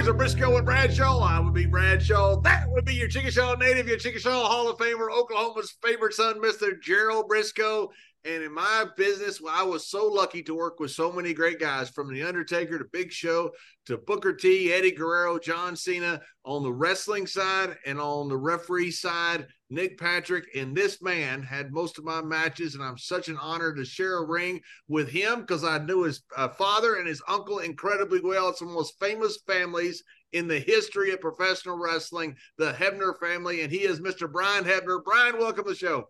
boys are Brisco and Bradshaw. I would be Bradshaw. That would be your Chickasaw native, your Chickasaw Hall of Famer, Oklahoma's favorite son, Mr. Gerald Brisco. And in my business, I was so lucky to work with so many great guys from The Undertaker to Big Show to Booker T, Eddie Guerrero, John Cena on the wrestling side and on the referee side, Nick Patrick. And this man had most of my matches. And I'm such an honor to share a ring with him because I knew his uh, father and his uncle incredibly well. It's the most famous families in the history of professional wrestling, the Hebner family. And he is Mr. Brian Hebner. Brian, welcome to the show.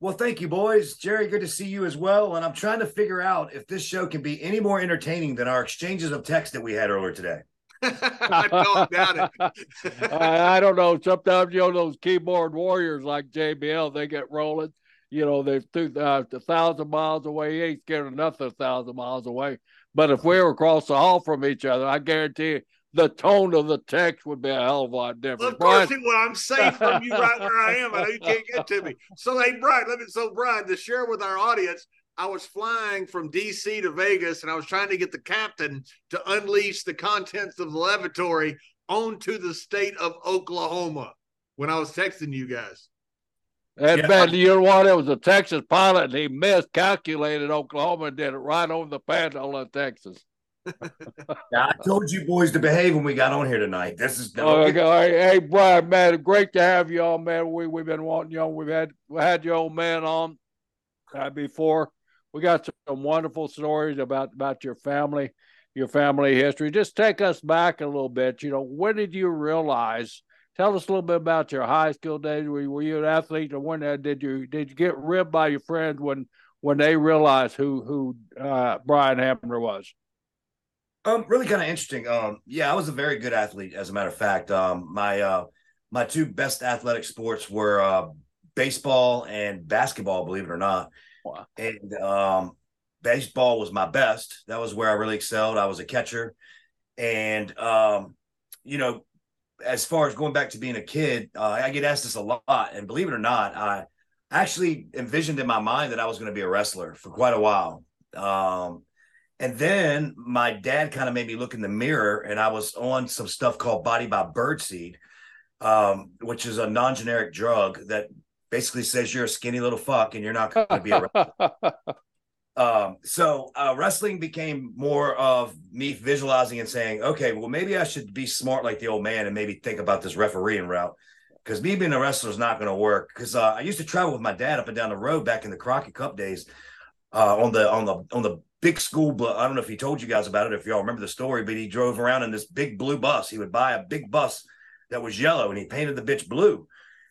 Well, thank you, boys. Jerry, good to see you as well. And I'm trying to figure out if this show can be any more entertaining than our exchanges of text that we had earlier today. I don't doubt it. I, I, don't know. Sometimes you know those keyboard warriors like JBL, they get rolling. You know, they're two uh, a thousand miles away. He ain't scared of nothing a thousand miles away. But if we were across the hall from each other, I guarantee you, the tone of the text would be a hell of a lot different. Well, of course it would. I'm safe from you right where I am. I know you can't get to me. So, hey, Brian, let me. So, Brian, to share with our audience, I was flying from DC to Vegas, and I was trying to get the captain to unleash the contents of the lavatory onto the state of Oklahoma when I was texting you guys. And yeah. man, you know what? It was a Texas pilot, and he miscalculated Oklahoma and did it right over the panhandle of Texas yeah, I told you boys to behave when we got on here tonight. This is no. Oh, okay. Hey, Brian, man, great to have you on, man. We we've been wanting you on. We've had we had your old man on uh, before. We got some wonderful stories about about your family, your family history. Just take us back a little bit. You know, when did you realize? Tell us a little bit about your high school days. Were, were you an athlete, or when did you did you get ribbed by your friends when when they realized who who uh, Brian Hebner was? Um, really kind of interesting. Um, yeah, I was a very good athlete, as a matter of fact. Um, my uh, my two best athletic sports were uh, baseball and basketball, believe it or not. Wow. And um, baseball was my best. That was where I really excelled. I was a catcher, and um, you know, as far as going back to being a kid, uh, I get asked this a lot, and believe it or not, I actually envisioned in my mind that I was going to be a wrestler for quite a while. Um, and then my dad kind of made me look in the mirror, and I was on some stuff called Body by Birdseed, um, which is a non generic drug that basically says you're a skinny little fuck and you're not going to be a um, so uh, wrestling became more of me visualizing and saying, okay, well, maybe I should be smart like the old man and maybe think about this refereeing route. Because me being a wrestler is not going to work. Because uh, I used to travel with my dad up and down the road back in the Crockett Cup days uh, on the on the on the big school bus. I don't know if he told you guys about it, if y'all remember the story, but he drove around in this big blue bus. He would buy a big bus that was yellow and he painted the bitch blue.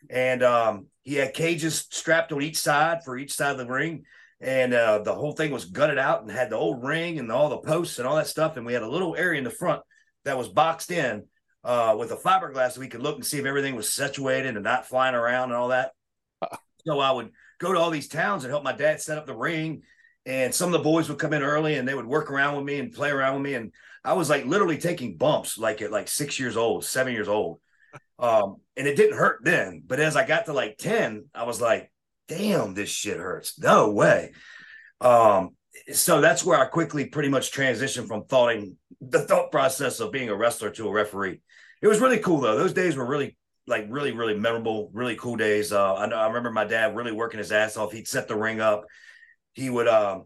And um, he had cages strapped on each side for each side of the ring. And uh, the whole thing was gutted out and had the old ring and all the posts and all that stuff. And we had a little area in the front that was boxed in uh, with a fiberglass so we could look and see if everything was situated and not flying around and all that. So I would go to all these towns and help my dad set up the ring and some of the boys would come in early and they would work around with me and play around with me and i was like literally taking bumps like at like six years old seven years old um, and it didn't hurt then but as i got to like 10 i was like damn this shit hurts. No way. Um, so that's where i quickly pretty much transitioned from thoughting the thought process of being a wrestler to a referee. It was really cool though. Those days were really like really really memorable really cool days. Uh, I know i remember my dad really working his ass off. He'd set the ring up. He would, uh,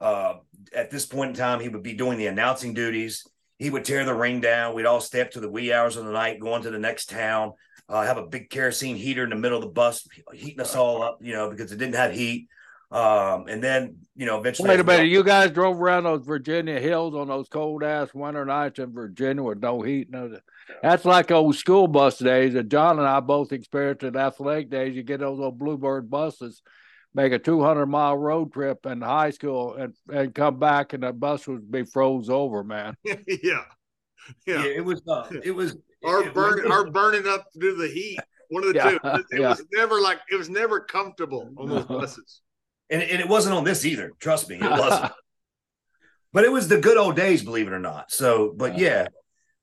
uh, at this point in time, he would be doing the announcing duties. He would tear the ring down. We'd all stay up to the wee hours of the night, going to the next town, uh, have a big kerosene heater in the middle of the bus, heating us all up, you know, because it didn't have heat. Um, and then, you know, eventually. Wait a minute. You guys drove around those Virginia hills on those cold ass winter nights in Virginia with no heat. No, that's like old school bus days. And John and I both experienced in athletic days. You get those old Bluebird buses make a 200 mile road trip in high school and, and come back and the bus would be froze over, man. yeah. yeah. Yeah. It was, uh, it was, our burning, our burning up due to the heat. One of the yeah. two. It, it yeah. was never like, it was never comfortable on those buses. And, and it wasn't on this either. Trust me, it wasn't. but it was the good old days, believe it or not. So, but yeah.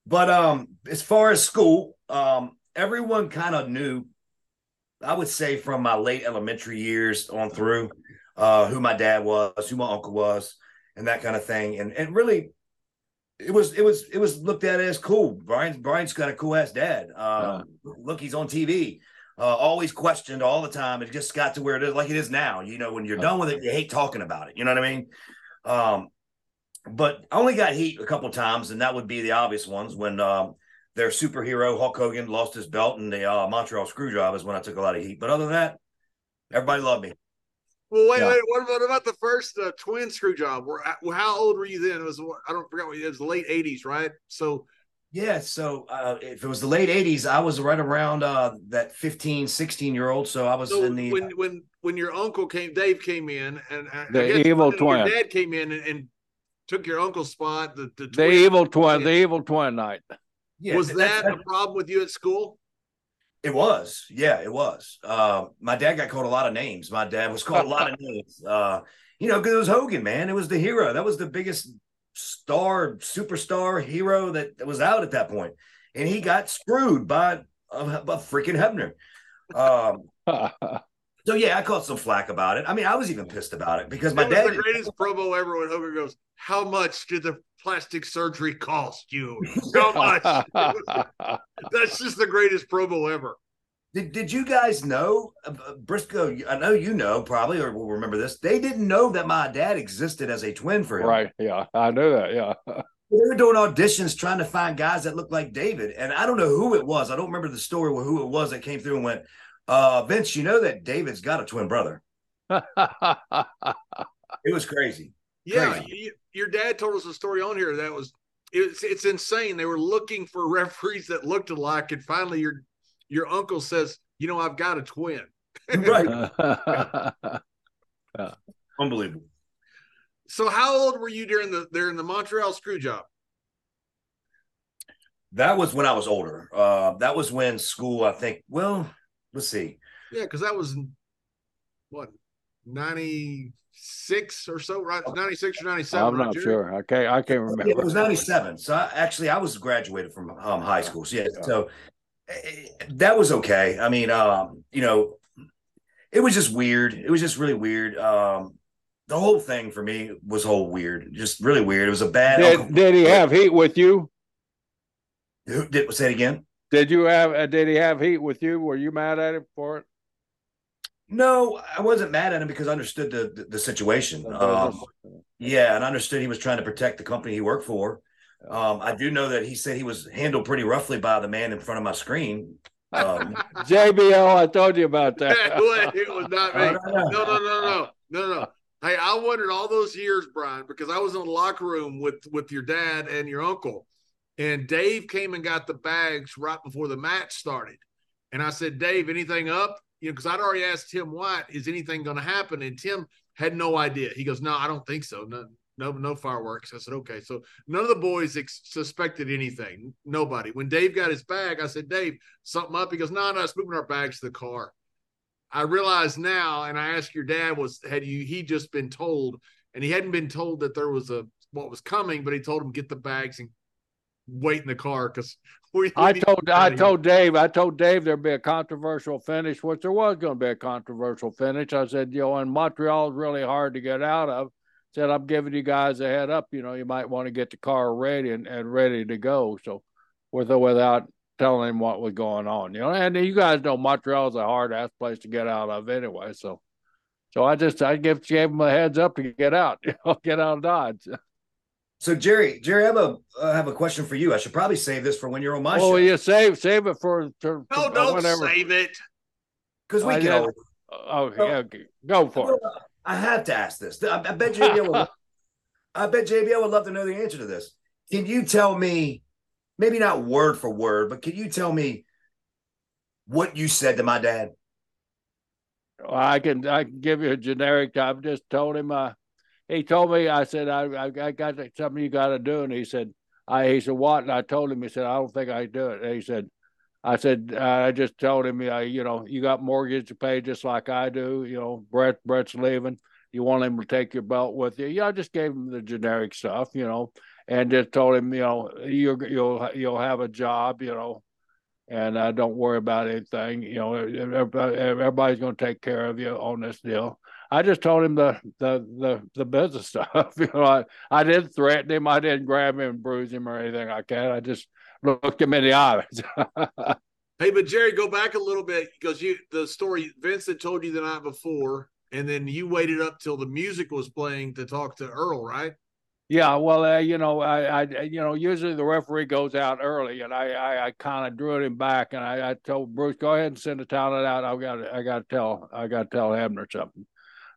But um, as far as school, um, everyone kind of knew I would say from my late elementary years on through, uh, who my dad was, who my uncle was, and that kind of thing. And and really, it was it was it was looked at as cool. Brian Brian's got a cool ass dad. Um, yeah. Look, he's on TV. Uh, always questioned all the time. It just got to where it is like it is now. You know, when you're done with it, you hate talking about it. You know what I mean? Um, but I only got heat a couple times, and that would be the obvious ones when um, their superhero Hulk Hogan lost his belt and the uh, Montreal Screwjob is when I took a lot of heat. But other than that, everybody loved me. Well, wait, yeah. wait. What about, what about the first uh, twin screw job? Where, how old were you then? It was I don't forget what it was the late '80s, right? So, yeah. So uh, if it was the late '80s, I was right around uh, that 15, 16 year old. So I was so in the when when when your uncle came, Dave came in, and the evil twin. Your dad came in and, and took your uncle's spot. The the, the evil twin, the evil twin night. Yeah, was that a problem with you at school? It was, yeah, it was. Uh, my dad got called a lot of names. My dad was called a lot of names. Uh, you know, because it was Hogan, man. It was the hero. That was the biggest star, superstar hero that, that was out at that point, and he got screwed by a, a freaking Hebner. Um, so yeah, I caught some flack about it. I mean, I was even pissed about it because my it dad. the greatest promo ever when Hogan goes, "How much did the plastic surgery cost you so much. That's just the greatest promo ever. Did, did you guys know uh, uh, Brisco? I know you know probably or will remember this. They didn't know that my dad existed as a twin for him. Right. Yeah, I know that. Yeah. They were doing auditions trying to find guys that looked like David, and I don't know who it was. I don't remember the story with who it was that came through and went, uh, "Vince, you know that David's got a twin brother." it was crazy. Yeah, your dad told us a story on here that was it's it's insane. They were looking for referees that looked alike, and finally your your uncle says, "You know, I've got a twin." right. Unbelievable. So, how old were you during the during the Montreal screw job? That was when I was older. Uh, that was when school. I think. Well, let's see. Yeah, because that was what ninety six or so, right? Ninety six or ninety seven. I'm not sure. I can't. I can't remember. It was ninety seven. So I, actually, I was graduated from um, high school. So yeah, yeah. So eh, that was okay. I mean, um, you know, it was just weird. It was just really weird. Um, the whole thing for me was whole weird, just really weird. It was a bad. Did, did he have heat with you? Who did say it again? Did you have? Uh, did he have heat with you? Were you mad at him for it? No, I wasn't mad at him because I understood the the, the situation. Um, yeah, and I understood he was trying to protect the company he worked for. Um, I do know that he said he was handled pretty roughly by the man in front of my screen. Um, JBL, I told you about that. it was not me. No, no, no, no, no, no. Hey, I wondered all those years, Brian, because I was in the locker room with with your dad and your uncle, and Dave came and got the bags right before the match started, and I said, Dave, anything up? You know, because I'd already asked Tim White, is anything going to happen? And Tim had no idea. He goes, no, I don't think so. No, no, no fireworks. I said, okay. So none of the boys ex- suspected anything. Nobody. When Dave got his bag, I said, Dave, something up. He goes, no, no, it's moving our bags to the car. I realize now, and I asked your dad, was had you he just been told, and he hadn't been told that there was a what was coming, but he told him get the bags and wait in the car because I told I told Dave I told Dave there'd be a controversial finish, which there was going to be a controversial finish. I said, you know, and Montreal is really hard to get out of. Said I'm giving you guys a head up. You know, you might want to get the car ready and, and ready to go. So, with or without telling him what was going on, you know, and you guys know Montreal's a hard ass place to get out of anyway. So, so I just I give gave him a heads up to get out, you know, get out of Dodge. So Jerry, Jerry, I have a uh, have a question for you. I should probably save this for when you're on my oh, show. Oh, yeah, save save it for. to no, don't whenever. save it. Because we I can. Always, oh, yeah, okay. go for it. I have to ask this. I, I bet JBL would. I bet JBL would love to know the answer to this. Can you tell me, maybe not word for word, but can you tell me what you said to my dad? I can I can give you a generic. I've just told him uh, he told me, I said, I, I, I got something you got to do. And he said, I, he said, what? And I told him, he said, I don't think I do it. And he said, I said, uh, I just told him, uh, you know, you got mortgage to pay just like I do. You know, Bret, Bret's leaving. You want him to take your belt with you. Yeah, I just gave him the generic stuff, you know, and just told him, you know, you you'll you'll have a job, you know, and uh, don't worry about anything. You know, everybody's going to take care of you on this deal. I just told him the the the, the business stuff. you know, I, I didn't threaten him. I didn't grab him and bruise him or anything like that. I just looked him in the eyes. hey, but Jerry, go back a little bit because you the story Vincent told you the night before, and then you waited up till the music was playing to talk to Earl, right? Yeah, well, uh, you know, I, I, you know, usually the referee goes out early, and I, I, I kind of drew him back, and I, I told Bruce, go ahead and send the talent out. I got, I got to tell, I got to tell Hebner something.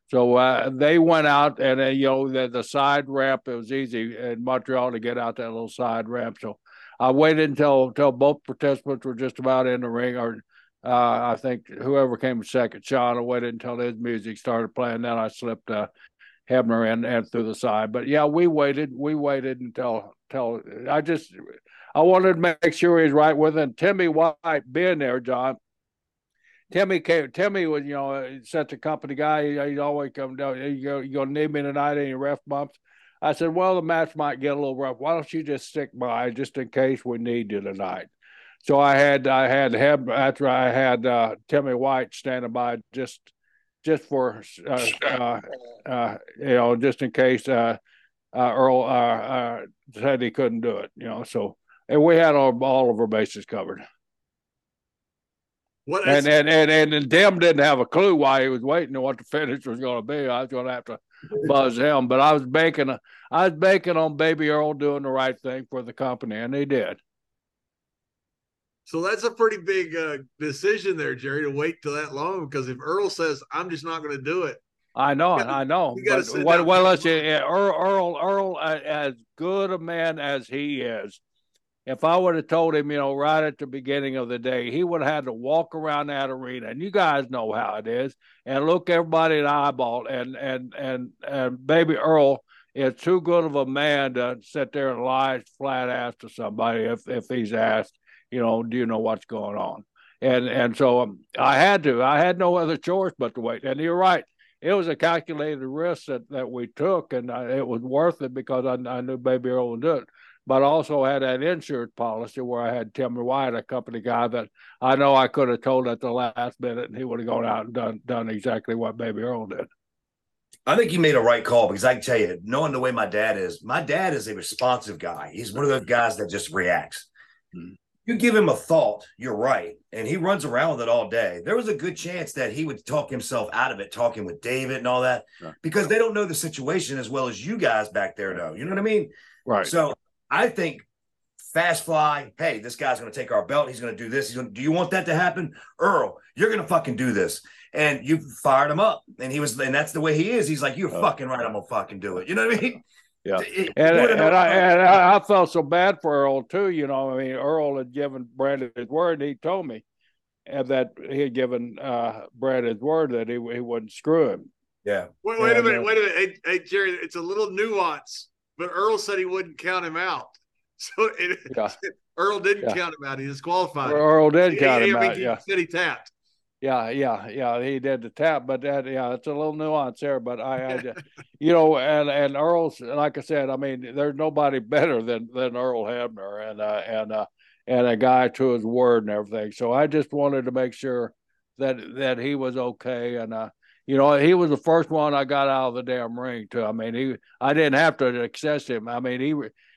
So uh, they went out, and uh, you know, the, the side ramp. It was easy in Montreal to get out that little side ramp. So I waited until until both participants were just about in the ring, or uh, I think whoever came second, Shawn. I waited until his music started playing. Then I slipped uh, Hebner and, and through the side. But yeah, we waited. We waited until until I just I wanted to make sure he's right with it. Timmy White being there, John. Timmy came. Timmy was, you know, such a company guy. He, would always come down. You go, you gonna need me tonight? Any ref bumps? I said, well, the match might get a little rough. Why don't you just stick by just in case we need you tonight? So I had I had Heb after I had uh, Timmy White standing by just just for uh, uh, uh, you know just in case uh, uh, Earl said he couldn't do it. You know, so and we had all, all of our bases covered. What and, and and and Tim didn't have a clue why he was waiting to what the finish was going to be. I was going to have to buzz him, but I was banking. I was banking on Baby Earl doing the right thing for the company, and he did. So that's a pretty big uh, decision there, Jerry, to wait till that long. Because if Earl says, "I'm just not going to do it," I know, gotta, I know. But what, well, let's say Earl, Earl, Earl, uh, as good a man as he is, if I would have told him, you know, right at the beginning of the day, he would have had to walk around that arena, and you guys know how it is, and look everybody in the eyeball, and and and and baby Earl is too good of a man to sit there and lie flat ass to somebody if if he's asked you know, do you know what's going on? And and so um, I had to. I had no other choice but to wait. And you're right. It was a calculated risk that, that we took, and I, it was worth it because I, I knew Baby Earl would do it. But also had that insurance policy where I had Tim White, a company guy that I know I could have told at the last minute, and he would have gone out and done done exactly what Baby Earl did. I think you made a right call because I can tell you, knowing the way my dad is, my dad is a responsive guy. He's one of those guys that just reacts. Mm-hmm you give him a thought, you're right, and he runs around with it all day. There was a good chance that he would talk himself out of it, talking with David and all that, because they don't know the situation as well as you guys back there know. You know what I mean? Right. So I think fast fly. Hey, this guy's going to take our belt. He's going to do this. He's going. Do you want that to happen, Earl? You're going to fucking do this. And you fired him up, and he was, and that's the way he is. He's like, "You're oh. fucking right. I'm gonna fucking do it." You know what I mean? Yeah, and, and, I, and I felt so bad for Earl too. You know, I mean, Earl had given Brad his word. He told me that he had given uh, Brad his word that he he wouldn't screw him. Yeah. Wait, wait and, a minute. Uh, wait a minute. Hey, hey, Jerry, it's a little nuance, but Earl said he wouldn't count him out. So it, yeah. Earl didn't yeah. count him out. He disqualified. Earl did count he, him out. He, yeah. Said he tapped. Yeah, yeah, yeah. He did the tap, but that yeah, it's a little nuance there. But I, I you know, and and Earl's like I said, I mean, there's nobody better than than Earl Hebner, and uh, and uh, and a guy to his word and everything. So I just wanted to make sure that that he was okay, and uh, you know, he was the first one I got out of the damn ring too. I mean, he I didn't have to access him. I mean, he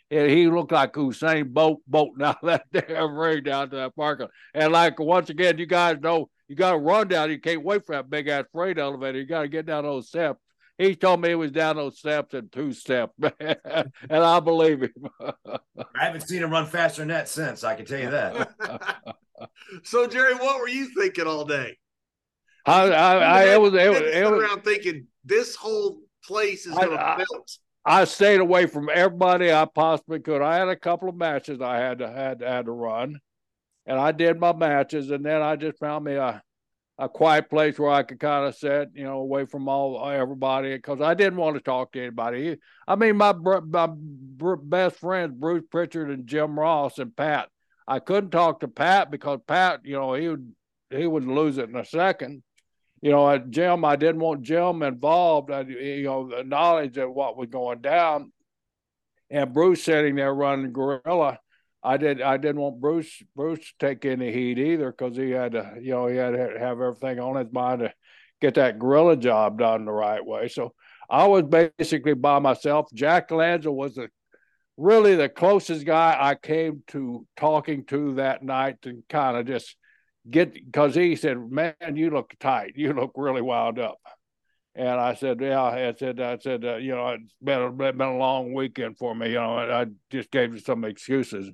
he looked like Usain Bolt bolting out that damn ring down to that parking. And like once again, you guys know you got to run down. You can't wait for that big ass freight elevator. You got to get down those steps. He told me he was down those steps in two steps, and I believe him. I haven't seen him run faster than that since. I can tell you that. so, Jerry, what were you thinking all day? I, I, I it was, it was, it was around thinking this whole place is going to melt. I stayed away from everybody I possibly could. I had a couple of matches I had to had had to run, and I did my matches, and then I just found me a a quiet place where I could kind of sit, you know, away from all everybody because I didn't want to talk to anybody. I mean, my my best friends Bruce Pritchard and Jim Ross and Pat. I couldn't talk to Pat because Pat, you know, he would he would lose it in a second. You know, at Jim, I didn't want Jim involved. Uh, I, you know, the knowledge of what was going down, and Bruce sitting there running gorilla I did. I didn't want Bruce Bruce to take any heat either because he had to, you know, he had to have everything on his mind to get that gorilla job done the right way. So I was basically by myself. Jack Lanza was the really the closest guy I came to talking to that night and kind of just get because he said, "Man, you look tight. You look really wound up." And I said, "Yeah." I said, "I said, uh, you know, it's been a, been a long weekend for me. You know, I just gave you some excuses."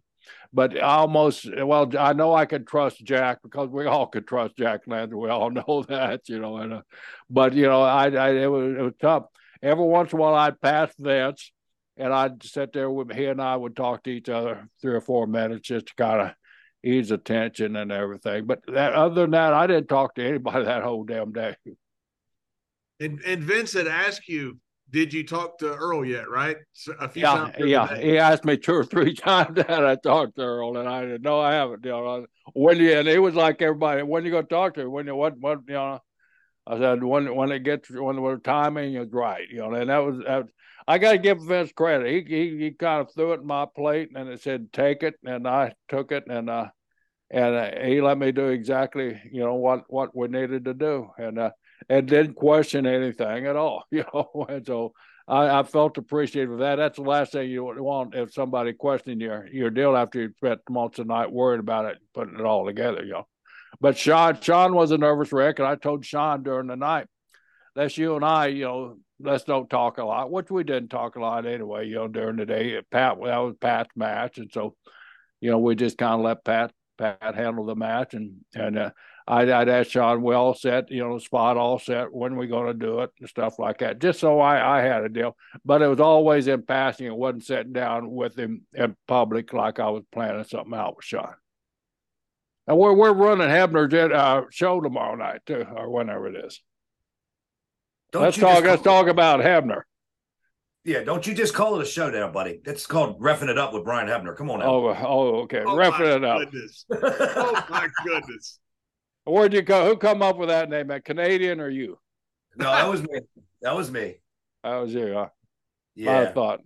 But I almost, well, I know I could trust Jack because we all could trust Jack Lanza. We all know that, you know. And, uh, but you know, I, I it was it was tough. Every once in a while, I'd pass Vince, and I'd sit there with he and I would talk to each other three or four minutes just to kind of ease attention and everything. But that, other than that, I didn't talk to anybody that whole damn day. And and Vince had asked you, did you talk to Earl yet? Right? A few yeah, times. Yeah, he asked me two or three times that I talked to Earl, and I said, no, I haven't. You know, when you and it was like everybody, when you go talk to him, when you what what you know. I said when when it gets when the timing is right, you know, and that was, that was I got to give Vince credit. He, he he kind of threw it in my plate and it said take it, and I took it, and uh, and uh, he let me do exactly you know what what we needed to do, and uh, and didn't question anything at all, you know. And so I, I felt appreciative of that. That's the last thing you want if somebody questioning your your deal after you spent months of night worried about it, putting it all together, you know. But Shawn Shawn was a nervous wreck, and I told Shawn during the night, that's you and I, you know, let's don't talk a lot, which we didn't talk a lot anyway, you know, during the day. Pat, well, that was Pat's match. And so, you know, we just kind of let Pat, Pat handle the match. And, and, uh, I'd, I'd ask Shawn, we all set, you know, spot all set, when are we going to do it and stuff like that, just so I, I had a deal. But it was always in passing. It wasn't sitting down with him in public like I was planning something out with Shawn. And we're, we're running Hebner's uh, show tomorrow night, too, or whenever it is. Don't let's talk. Let's talk about Hebner. Yeah, don't you just call it a showdown, buddy? That's called roughing it up with Brian Hebner. Come on now. Oh, oh okay, oh, roughing it up. oh my goodness. Where'd you go? Who come up with that name? A Canadian or you? No, that was me. That was me. That was you. Huh? Yeah. I thought.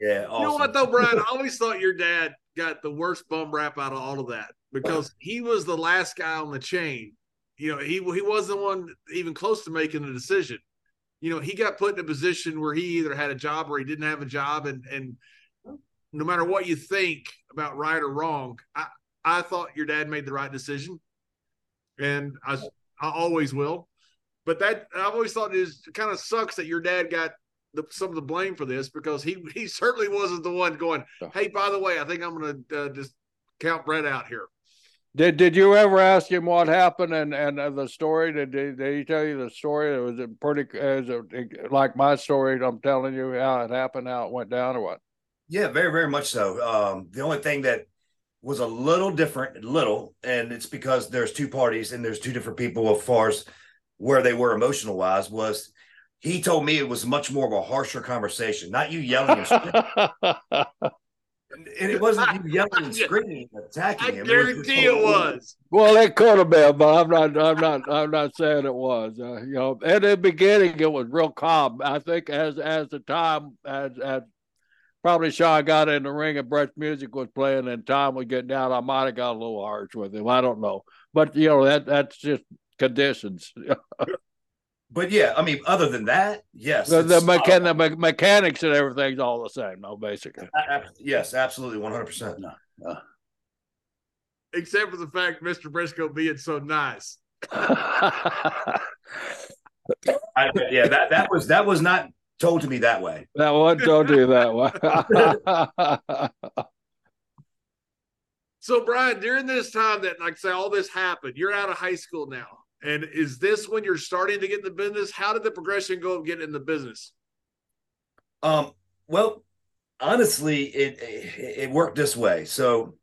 Yeah. Awesome. You know what though, Brian? I always thought your dad got the worst bum rap out of all of that because he was the last guy on the chain you know, he he wasn't the one even close to making a decision. You know, he got put in a position where he either had a job or he didn't have a job, and and no matter what you think about right or wrong, I I thought your dad made the right decision, and I I always will. But that I've always thought it kind of sucks that your dad got the, some of the blame for this because he he certainly wasn't the one going. Hey, by the way, I think I'm going to uh, just count Bret out here. Did Did you ever ask him what happened and and uh, the story? Did, did did he tell you the story? It was it pretty? Is it like my story? I'm telling you how it happened, how it went down, or what? Yeah, very very much so. Um, the only thing that was a little different, little, and it's because there's two parties and there's two different people as far as where they were emotional wise. Was he told me it was much more of a harsher conversation, not you yelling and and it wasn't you yelling and screaming and attacking I him. guarantee it was, it was. Well, it could have been, but I'm not. I'm not. I'm not saying it was. Uh, you know, at the beginning, it was real calm. I think as as the time as as probably Shawn got in the ring and Bret's music was playing and time was getting down, I might have got a little harsh with him. I don't know, but you know that that's just conditions. but yeah, I mean, other than that, yes, the, the, mechan- the me- mechanics and everything's all the same, no, basically. Uh, yes, absolutely, one hundred percent. Except for the fact Mr. Brisco being so nice. I, yeah, that that was that was not told to me that way. That wasn't told to you that way. so, Brian, during this time that, like, say, all this happened, you're out of high school now and is this when you're starting to get in the business? How did the progression go of getting in the business? Um, well, honestly, it, it, it worked this way. So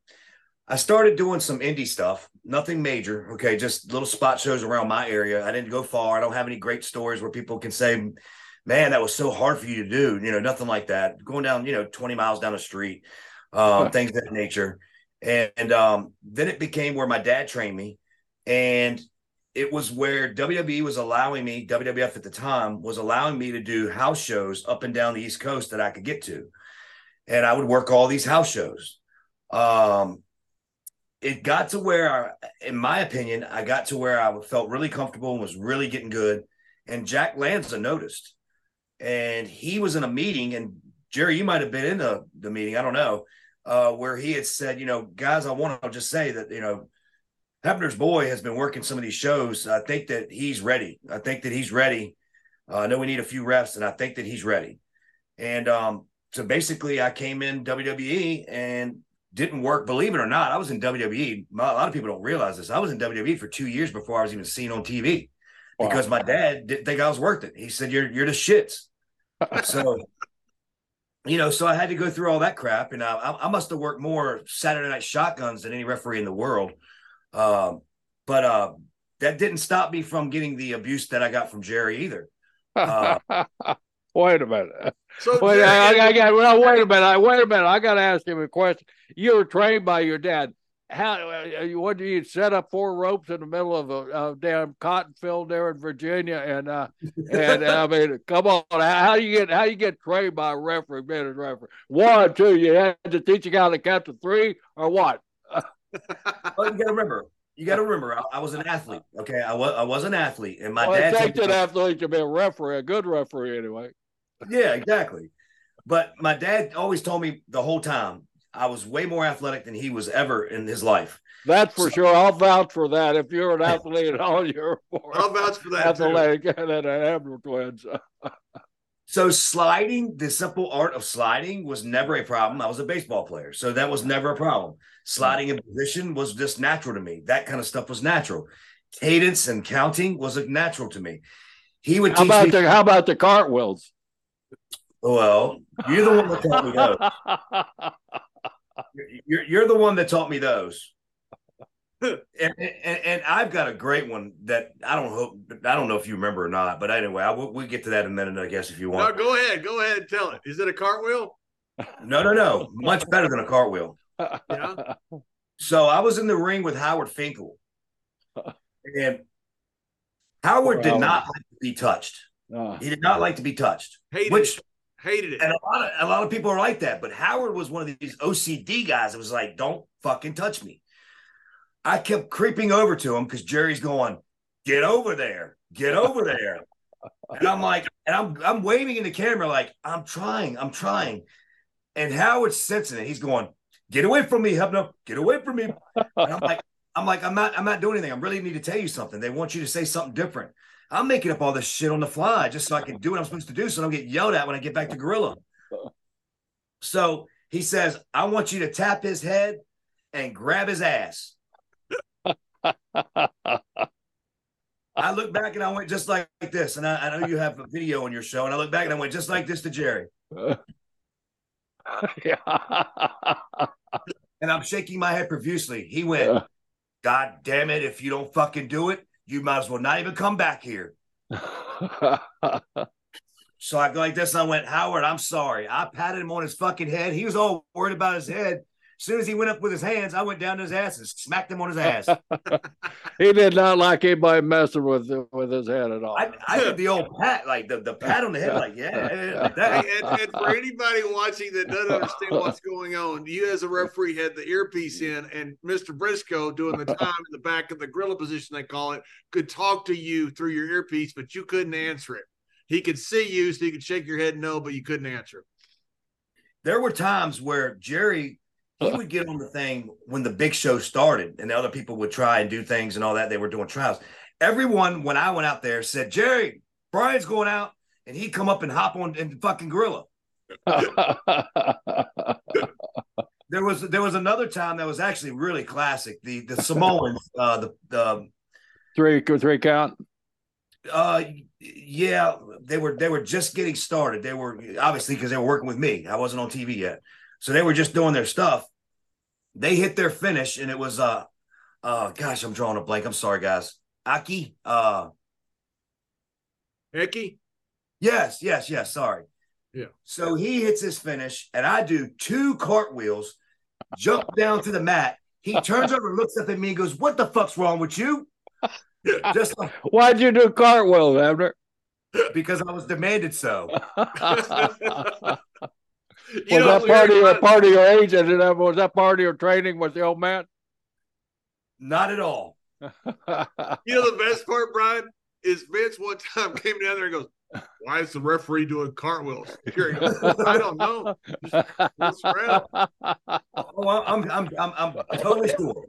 I started doing some indie stuff, nothing major. Okay, just little spot shows around my area. I didn't go far. I don't have any great stories where people can say, "Man, that was so hard for you to do." You know, nothing like that. Going down, you know, twenty miles down the street, um, things of that nature. And, and um, then it became where my dad trained me, and it was where WWE was allowing me, WWF at the time was allowing me to do house shows up and down the East Coast that I could get to. And I would work all these house shows. Um, it got to where, in my opinion, I got to where I felt really comfortable and was really getting good. And Jack Lanza noticed, and he was in a meeting, and Jerry, you might have been in the, the meeting, I don't know, uh, where he had said, you know, guys, I want to just say that, you know, Hebner's boy has been working some of these shows. I think that he's ready. I think that he's ready. Uh, I know we need a few reps, and I think that he's ready. And um, so basically, I came in WWE and didn't work. Believe it or not, I was in WWE. A lot of people don't realize this. I was in WWE for two years before I was even seen on TV wow. because my dad didn't think I was worth it. He said, "You're you're the shits." so, you know, so I had to go through all that crap, and I, I must have worked more Saturday Night Shotguns than any referee in the world. Um, but uh, that didn't stop me from getting the abuse that I got from Jerry either. Uh, wait a minute. So wait, I, I, got well. Wait a minute. I wait a minute. I got to ask him a question. You were trained by your dad. How? Uh, what do you set up four ropes in the middle of a, a damn cotton field there in Virginia? And uh, and I mean, come on. How do you get how do you get trained by a referee, being a referee? One, two. You had to teach a guy to count to three, or what? Well, you got to remember, you got to remember, I, I, was an athlete. Okay, I was I was an athlete, and my well, dad. It takes an athlete to be a referee, a good referee, anyway. Yeah, exactly. But my dad always told me the whole time I was way more athletic than he was ever in his life. That's for so, sure. I'll vouch for that. If you're an athlete at all, you're more I'll vouch for that. Athletic than an Abner twins. so sliding, the simple art of sliding was never a problem. I was a baseball player, so that was never a problem. Sliding in position was just natural to me. That kind of stuff was natural. Cadence and counting was natural to me. He would how teach about me. The, how about the cartwheels? Well, you're the one that taught me those. You're, you're the one that taught me those. and, and, and, I've got a great one that I don't hope I don't know if you remember or not, but anyway, I will, we'll get to that in a minute, I guess, if you want. No, go ahead, go ahead, and tell it. Is it a cartwheel? No, no, no, much better than a cartwheel. Yeah. So I was in the ring with Howard Finkel, and Howard did not like to be touched. Uh, he did not like to be touched, Hated which it. hated it. And a lot of a lot of people are like that. But Howard was one of these OCD guys. It was like, don't fucking touch me. I kept creeping over to him because Jerry's going, get over there, get over there. and I'm like, and I'm I'm waving in the camera like I'm trying, I'm trying. And Howard's sensing it. He's going, get away from me, Hebner, get away from me. And I'm like, I'm like, I'm not, I'm not doing anything. I really need to tell you something. They want you to say something different. I'm making up all this shit on the fly just so I can do what I'm supposed to do so I don't get yelled at when I get back to Gorilla. So he says, I want you to tap his head and grab his ass. I look back and I went just like this. And I, I, know you have a video on your show. And I look back and I went just like this to Jerry. and I'm shaking my head profusely. He went, God damn it. If you don't fucking do it, you might as well not even come back here. so I go like this. And I went, Howard, I'm sorry. I patted him on his fucking head. He was all worried about his head. As soon as he went up with his hands, I went down to his ass and smacked him on his ass. he did not like anybody messing with with his head at all. I, I did the old pat, like the, the pat on the head, like yeah, like that. And, and, for anybody watching that doesn't understand what's going on, you as a referee had the earpiece in, and Mr. Brisco doing the time in the back of the gorilla position, they call it, could talk to you through your earpiece, but you couldn't answer it. He could see you, so he could shake your head no, but you couldn't answer. There were times where Jerry he would get on the thing when the big show started and the other people would try and do things and all that. They were doing trials. Everyone, when I went out there, said, Jerry, Brian's going out. And he'd come up and hop on and fucking gorilla. there was there was another time that was actually really classic. The the Samoans, uh, the the three three count. Uh, yeah, they were they were just getting started. They were obviously because they were working with me. I wasn't on TV yet. So they were just doing their stuff. They hit their finish, and it was uh uh gosh, I'm drawing a blank. I'm sorry, guys. Aki, uh Hickey? Yes, yes, yes. Sorry. Yeah. So he hits his finish, and I do two cartwheels, jump down to the mat. He turns over, looks up at me, and goes, What the fuck's wrong with you? Just like, why'd you do cartwheels, Abner? Because I was demanded so. was that part of your part of your age? Uh, was that part of your training with the old man? Not at all. you know the best part, Brian, is Vince one time came down there and goes, Why is the referee doing cartwheels? Here he goes, I don't know. Just around. Oh, I'm, I'm, I'm, I'm totally sure.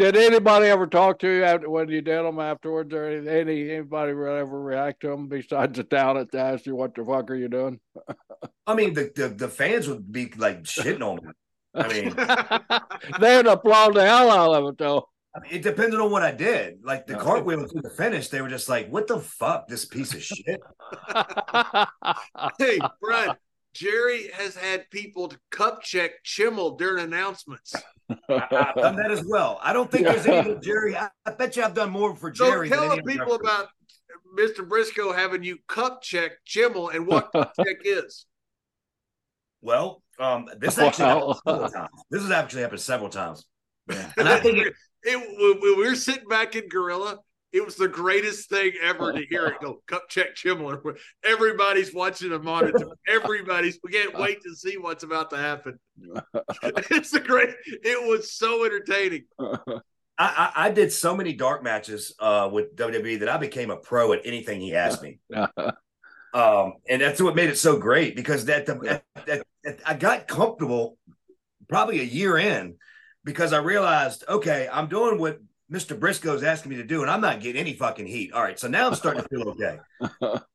Did anybody ever talk to you after when you did them afterwards, or any anybody ever react to them besides the talent to ask you what the fuck are you doing? I mean, the, the, the fans would be like shitting on me. I mean, they'd applaud the hell out of it though. I mean, it depended on what I did. Like the cartwheel to the finish, they were just like, "What the fuck, this piece of shit." hey, Brian, Jerry has had people to cup check Chimel during announcements. I, have done that as well. I don't think there's any Jerry. I, I, bet you I've done more for Jerry. So tell the people about Mr. Briscoe having you cup check Chimel and what cup check is. Well, um, this actually happened several times. This has actually happened several times. Yeah. And I think it, it, when we were sitting back in Gorilla, it was the greatest thing ever to hear it go cup check Chimler. Everybody's watching a monitor. Everybody's we can't wait to see what's about to happen. it's a great. It was so entertaining. I, I, did so many dark matches uh, with WWE that I became a pro at anything he asked me. um, and that's what made it so great because that, the, that, that I got comfortable probably a year in because I realized, okay, I'm doing what Mr. Brisco's asking me to do, and I'm not getting any fucking heat. All right, so now I'm starting to feel okay.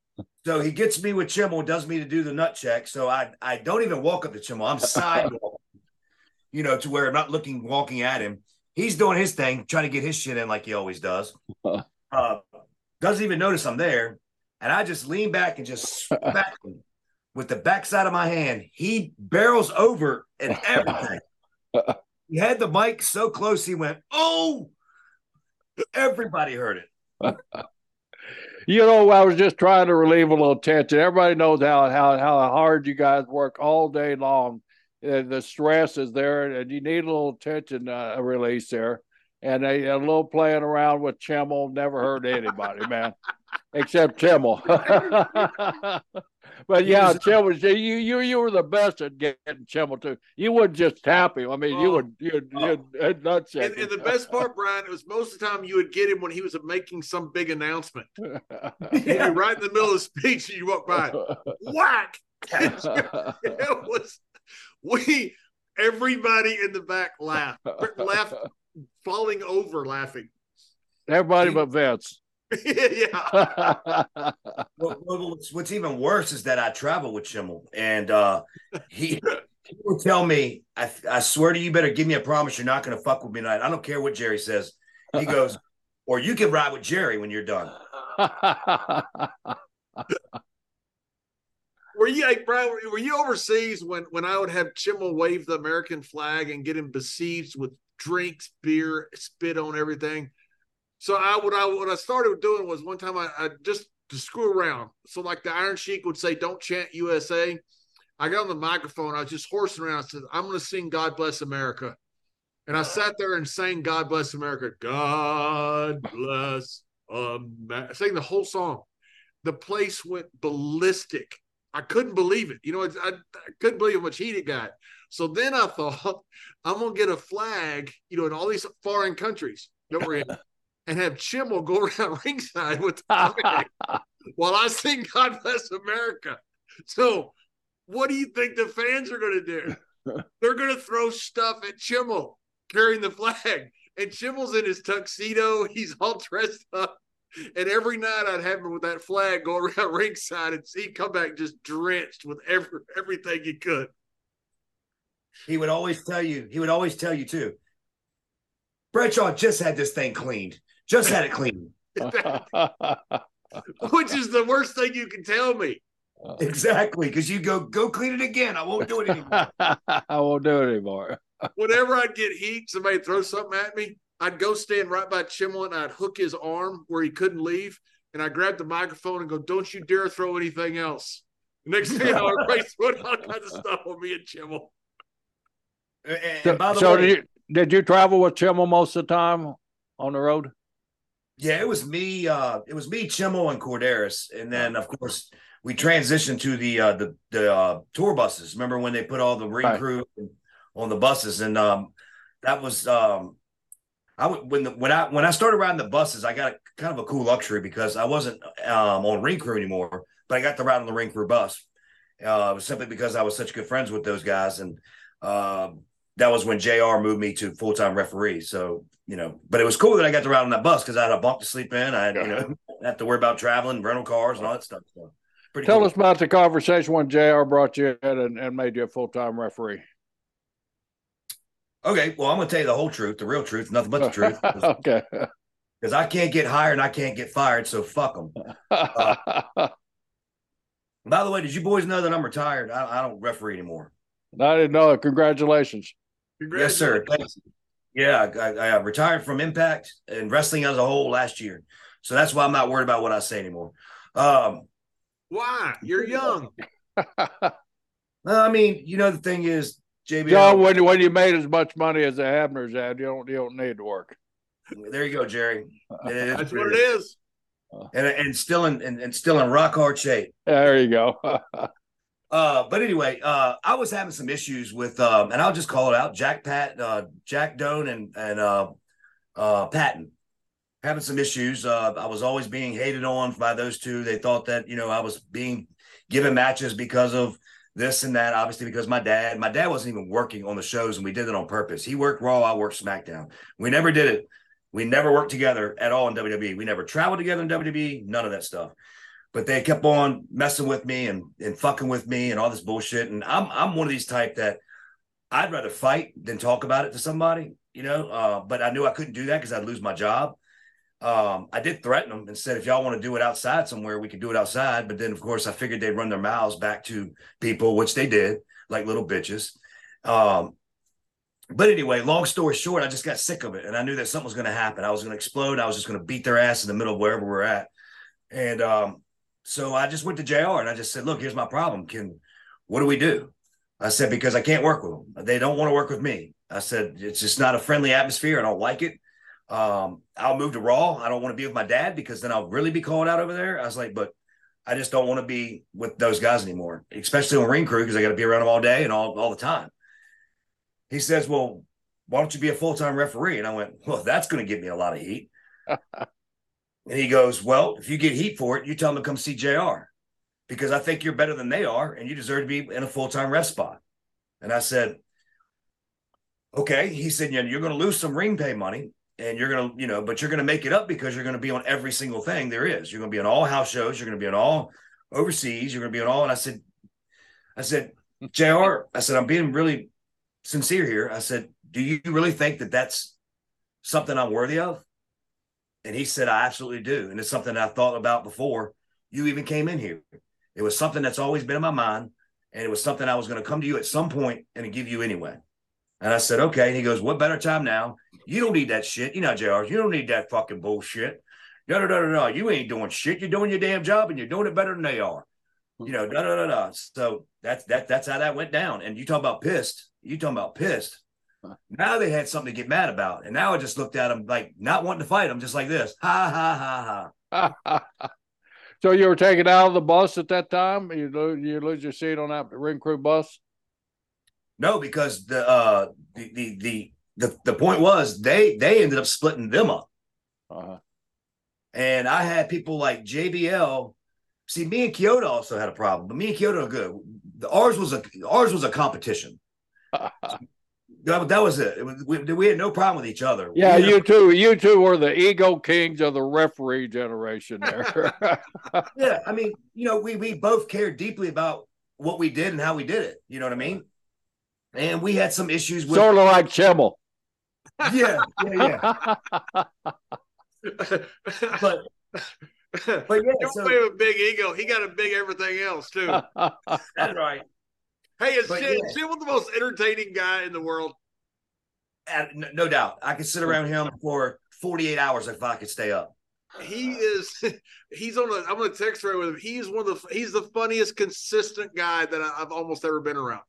so he gets me with Chimel, does me to do the nut check. So I I don't even walk up to Chimel. I'm sidewalking, you know, to where I'm not looking walking at him. He's doing his thing, trying to get his shit in like he always does. Uh, doesn't even notice I'm there, and I just lean back and just smack him with the backside of my hand. He barrels over and everything. he had the mic so close, he went, "Oh!" Everybody heard it. you know, I was just trying to relieve a little tension. Everybody knows how how how hard you guys work all day long. And the stress is there, and you need a little tension uh, release there. And a, a, little playing around with Chimel never hurt anybody, man, except Chimel. But yeah, Chimel, you you you were the best at getting Chimel too. You wouldn't just tap him. I mean, oh, you would you'd, oh. you'd, you'd not and, and, the best part, Brian, it was most of the time you would get him when he was making some big announcement. yeah. right in the middle of the speech, and you walk by, whack. it was we everybody in the back laughed, laughed, falling over laughing. Everybody but Vince. Yeah. well, what's, what's, even worse is that I travel with Chimel, and uh, he, he will tell me, I, I swear to you, better give me a promise you're not going to fuck with me tonight. I don't care what Jerry says. He goes, or you can ride with Jerry when you're done. were you like Brian? Were you overseas when when I would have Chimel wave the American flag and get him besieged with drinks, beer, spit on everything? So I what I what I started doing was one time I, I just to screw around. So like the Iron Sheik would say, "Don't chant USA." I got on the microphone. I was just horsing around. I said, "I'm going to sing God Bless America," and I sat there and sang "God Bless America." God bless America. I sang the whole song. The place went ballistic. I couldn't believe it. You know, I, I couldn't believe how much heat it got. So then I thought, I'm going to get a flag, you know, in all these foreign countries that we're in and have Chimel go around ringside with the while I sing God Bless America. So, what do you think the fans are going to do? They're going to throw stuff at Chimel carrying the flag. And Chimel's in his tuxedo. He's all dressed up. And every night I'd have him with that flag go around ringside and he'd come back just drenched with every, everything he could. He would always tell you, he would always tell you too. Bradshaw just had this thing cleaned. Just had it clean. Which is the worst thing you can tell me. Exactly, because you go go clean it again. I won't do it anymore. I won't do it anymore. Whenever I'd get heat, somebody throw something at me, I'd go stand right by Chimel and I'd hook his arm where he couldn't leave, and I grabbed the microphone and go, "Don't you dare throw anything else." Next thing I know, everybody's throwing all kinds of stuff on me and Chimel. And, and so, way, did you, did you travel with Chimel most of the time on the road? Yeah, it was me. Uh, it was me, Chimel, and Korderas, and then of course we transitioned to the uh, the the uh, tour buses. Remember when they put all the ring right. crew on the buses, and um, that was um, I would when the, when I when I started riding the buses, I got a, kind of a cool luxury because I wasn't um, on ring crew anymore, but I got to ride on the ring crew bus. Uh, it was simply because I was such good friends with those guys, and uh, that was when Jr. moved me to full time referee. So you know, but it was cool that I got to ride on that bus because I had a bunk to sleep in. I had, you know have to worry about traveling, rental cars, and all that stuff. So pretty. Tell cool. us about the conversation when Jr. brought you in and, and made you a full time referee. Okay, well, I'm going to tell you the whole truth, the real truth, nothing but the truth. okay. Because I can't get hired and I can't get fired, so fuck them. Uh, by the way, did you boys know that I'm retired? I, I don't referee anymore. I didn't know. Congratulations. Congratulations. Yes, sir. Thanks. Yeah, I, I, retired from Impact and wrestling as a whole last year, so that's why I'm not worried about what I say anymore. Um, why? You're young. I mean, you know, the thing is, JB. John, when, when you made as much money as the Hebners had, you don't you don't need to work. There you go, Jerry. That's what it is. And and still in and, and still in rock hard shape. There you go. Uh, but anyway, uh, I was having some issues with, um, and I'll just call it out: Jack Pat, uh, Jack Doan, and and uh, uh, Patton having some issues. Uh, I was always being hated on by those two. They thought that you know I was being given matches because of this and that, obviously, because my dad, my dad wasn't even working on the shows and we did it on purpose. He worked Raw, I worked SmackDown. We never did it. We never worked together at all in WWE. We never traveled together in WWE, none of that stuff. But they kept on messing with me and, and fucking with me and all this bullshit. And I'm I'm one of these type that I'd rather fight than talk about it to somebody, you know. Uh, but I knew I couldn't do that because I'd lose my job um, I did threaten them and said, if y'all want to do it outside somewhere, we could do it outside. But then, of course, I figured they'd run their mouths back to people, which they did, like little bitches. Um, but anyway, long story short, I just got sick of it, and I knew that something was going to happen. I was going to explode. I was just going to beat their ass in the middle of wherever we're at. And um, so I just went to Jr. and I just said, "Look, here's my problem. Can what do we do?" I said because I can't work with them. They don't want to work with me. I said it's just not a friendly atmosphere. I don't like it. Um, I'll move to Raw. I don't want to be with my dad because then I'll really be called out over there. I was like, but I just don't want to be with those guys anymore, especially on ring crew because I got to be around them all day and all, all the time. He says, Well, why don't you be a full time referee? And I went, Well, that's going to give me a lot of heat. and he goes, Well, if you get heat for it, you tell them to come see JR because I think you're better than they are and you deserve to be in a full time ref spot. And I said, Okay. He said, Yeah, you're going to lose some ring pay money and you're gonna, you know, but you're gonna make it up because you're gonna be on every single thing there is. You're gonna be on all house shows. You're gonna be on all overseas. You're gonna be on all. And I said, I said, Jr. I said, I'm being really sincere here. I said, do you really think that that's something I'm worthy of? And he said, I absolutely do. And it's something I thought about before you even came in here. It was something that's always been in my mind. And it was something I was going to come to you at some point and give you anyway. And I said, okay. And he goes, what better time now? You don't need that shit. You know, JR, you don't need that fucking bullshit. No, no, no, no, no. You ain't doing shit. You're doing your damn job and you're doing it better than they are. You know, da da da da. So that's that that's how that went down. And you talk about pissed. You talking about pissed. Now they had something to get mad about. And now I just looked at them like not wanting to fight them, just like this. Ha ha ha ha. so you were taken out of the bus at that time? You lose you lose your seat on that ring crew bus? No, because the uh the the the the, the point was they they ended up splitting them up. Uh-huh. And I had people like JBL. See, me and Chioda also had a problem, but me and Chioda are good. The, ours was a ours was a competition. that, that was it. it was, we, we, had no problem with each other. Yeah, you two, you two were the ego kings of the referee generation there. yeah, I mean, you know, we we both cared deeply about what we did and how we did it. You know what I mean? And we had some issues with sort of like Chimel. Yeah, yeah, yeah. but but yeah, so, have a big ego. He got a big everything else too. That's right. Hey, is Jim, yeah. Jim the most entertaining guy in the world? Uh, no, no doubt. I could sit around him for 48 hours if I could stay up. He is. He's on a. I'm on a text thread with him. He's one of the. He's the funniest, consistent guy that I've almost ever been around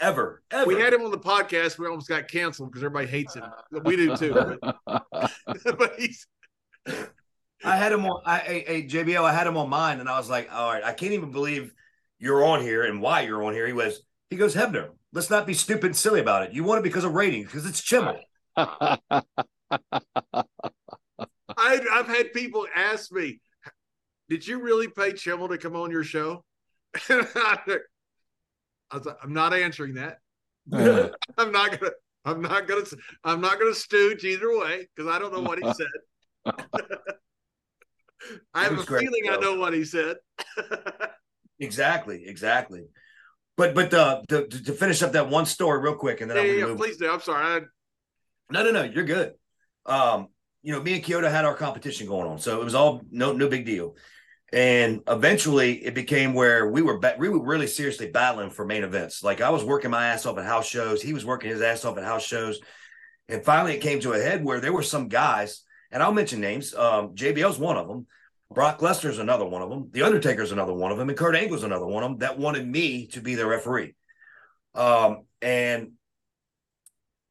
ever, ever. We had him on the podcast. We almost got canceled because everybody hates him. Uh. We do too. But, but he's. I had him on. I, a, JBL. I had him on mine, and I was like, "All right, I can't even believe you're on here and why you're on here." He was. He goes, Hebner. Let's not be stupid and silly about it. You want it because of ratings, because it's Chimel. I, I've had people ask me, "Did you really pay Chimel to come on your show?" I was like, "I'm not answering that. Uh-huh. I'm not gonna. I'm not gonna. I'm not gonna stooge either way because I don't know what he said. I have a feeling I know what he said. Exactly. Exactly. But but uh, to, to finish up that one story real quick, and then yeah, I'm yeah, move. please do. I'm sorry. I, no, no, no. You're good. Um, you know, me and Chioda had our competition going on, so it was all no no big deal. And eventually, it became where we were we were really seriously battling for main events. Like I was working my ass off at house shows, he was working his ass off at house shows, and finally, it came to a head where there were some guys, and I'll mention names. Um, JBL's one of them. Brock Lesnar's another one of them. The Undertaker's another one of them, and Kurt Angle's another one of them that wanted me to be their referee. Um, and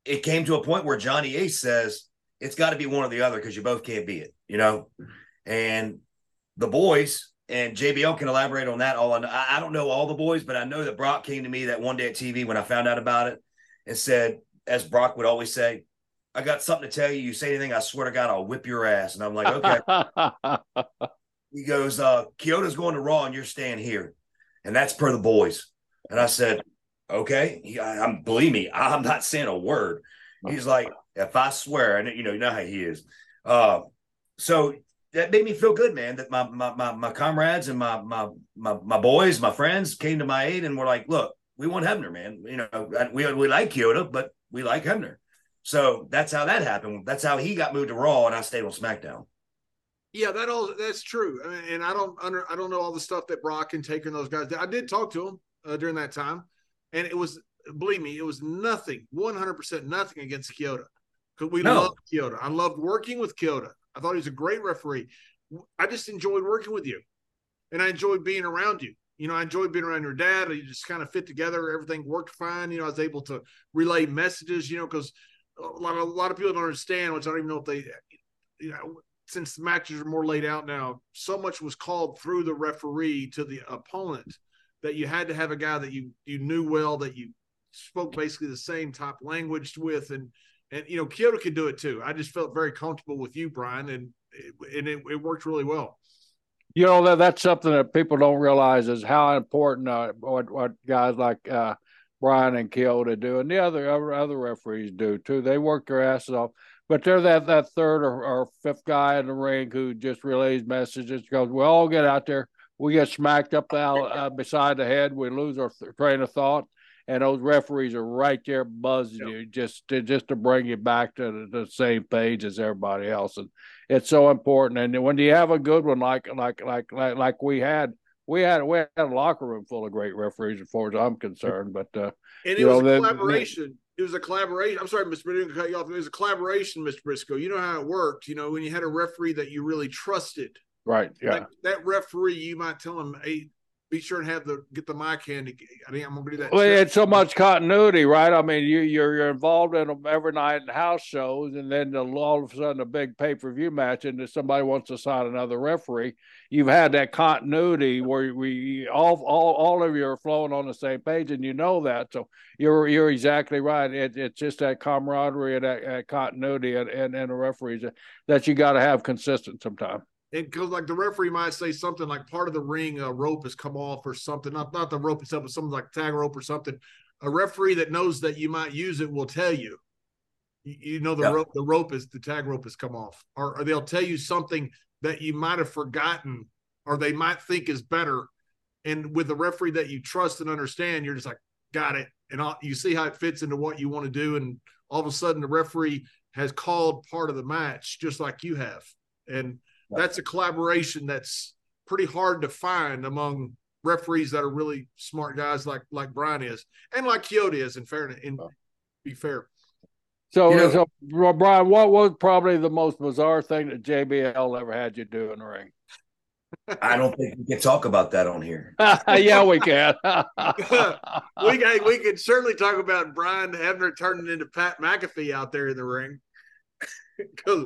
it came to a point where Johnny Ace says, it's got to be one or the other because you both can't be it, you know? And the boys and JBL can elaborate on that. All I, I don't know all the boys, but I know that Brock came to me that one day at TV when I found out about it and said, as Brock would always say, I got something to tell you. You say anything, I swear to God, I'll whip your ass. And I'm like, okay. he goes, uh, Chioda's going to Raw and you're staying here. And that's per the boys. And I said, okay. He, I, am believe me, I'm not saying a word. He's like, if I swear, and you know, you know how he is. Uh, so that made me feel good, man. That my my my, my comrades and my, my my my boys, my friends came to my aid and were like, look, we want Hebner, man. You know, we we like Chioda, but we like Hebner. So that's how that happened. That's how he got moved to Raw, and I stayed on SmackDown. Yeah, that all that's true. And I don't under I don't know all the stuff that Brock and Taker and those guys. I did talk to him uh, during that time, and it was believe me, it was nothing, one hundred percent nothing against Chioda because we no. loved Chioda. I loved working with Chioda. I thought he was a great referee. I just enjoyed working with you, and I enjoyed being around you. You know, I enjoyed being around your dad. You just kind of fit together. Everything worked fine. You know, I was able to relay messages. You know, because a lot of a lot of people don't understand, which I don't even know if they, you know, since matches are more laid out now, so much was called through the referee to the opponent that you had to have a guy that you you knew well, that you spoke basically the same type language with, and and you know Chioda could do it too. I just felt very comfortable with you, Brian, and and it, it worked really well. You know that that's something that people don't realize is how important uh, what what guys like uh, Brian and Chioda do, and the other other referees do too. They work their asses off, but they're that that third or, or fifth guy in the ring who just relays messages. Goes, we all get out there, we get smacked up the, uh, beside the head, we lose our th- train of thought, and those referees are right there buzzing yep. you just to just to bring you back to the, the, same page as everybody else, and it's so important. And when you have a good one like like like like, like we had we had we had a locker room full of great referees as far as I'm concerned. But uh, and it was know, a collaboration. it was a collaboration. I'm sorry, Mr. Brisco, cut you off. It was a collaboration, Mr. Brisco. You know how it worked. You know when you had a referee that you really trusted. Right. Yeah. That, that referee, you might tell him, "Hey, be sure and have the get the mic handy. I think I'm gonna do that. Well, it's so much continuity, right? I mean, you you're, you're involved in them every night in house shows, and then the, all of a sudden a big pay per view match, and if somebody wants to sign another referee, you've had that continuity where we all all all of you are flowing on the same page, and you know that. So you're you're exactly right. It, it's just that camaraderie and that, that continuity and and, and the referees that you got to have consistent sometimes and because like the referee might say something like part of the ring uh, rope has come off or something, not not the rope itself, but something like tag rope or something. A referee that knows that you might use it will tell you. You, you know the yep. rope the rope is the tag rope has come off, or, or they'll tell you something that you might have forgotten, or they might think is better. And with a referee that you trust and understand, you're just like, got it, and all, you see how it fits into what you want to do, and all of a sudden the referee has called part of the match just like you have, and that's a collaboration that's pretty hard to find among referees that are really smart guys like like Brian is and like Chioda is in fairness in be fair. So, you know, so Brian, what was probably the most bizarre thing that JBL ever had you do in the ring? I don't think we can talk about that on here. yeah, we can. we can. We can certainly talk about Brian Hebner turning into Pat McAfee out there in the ring. Because yeah.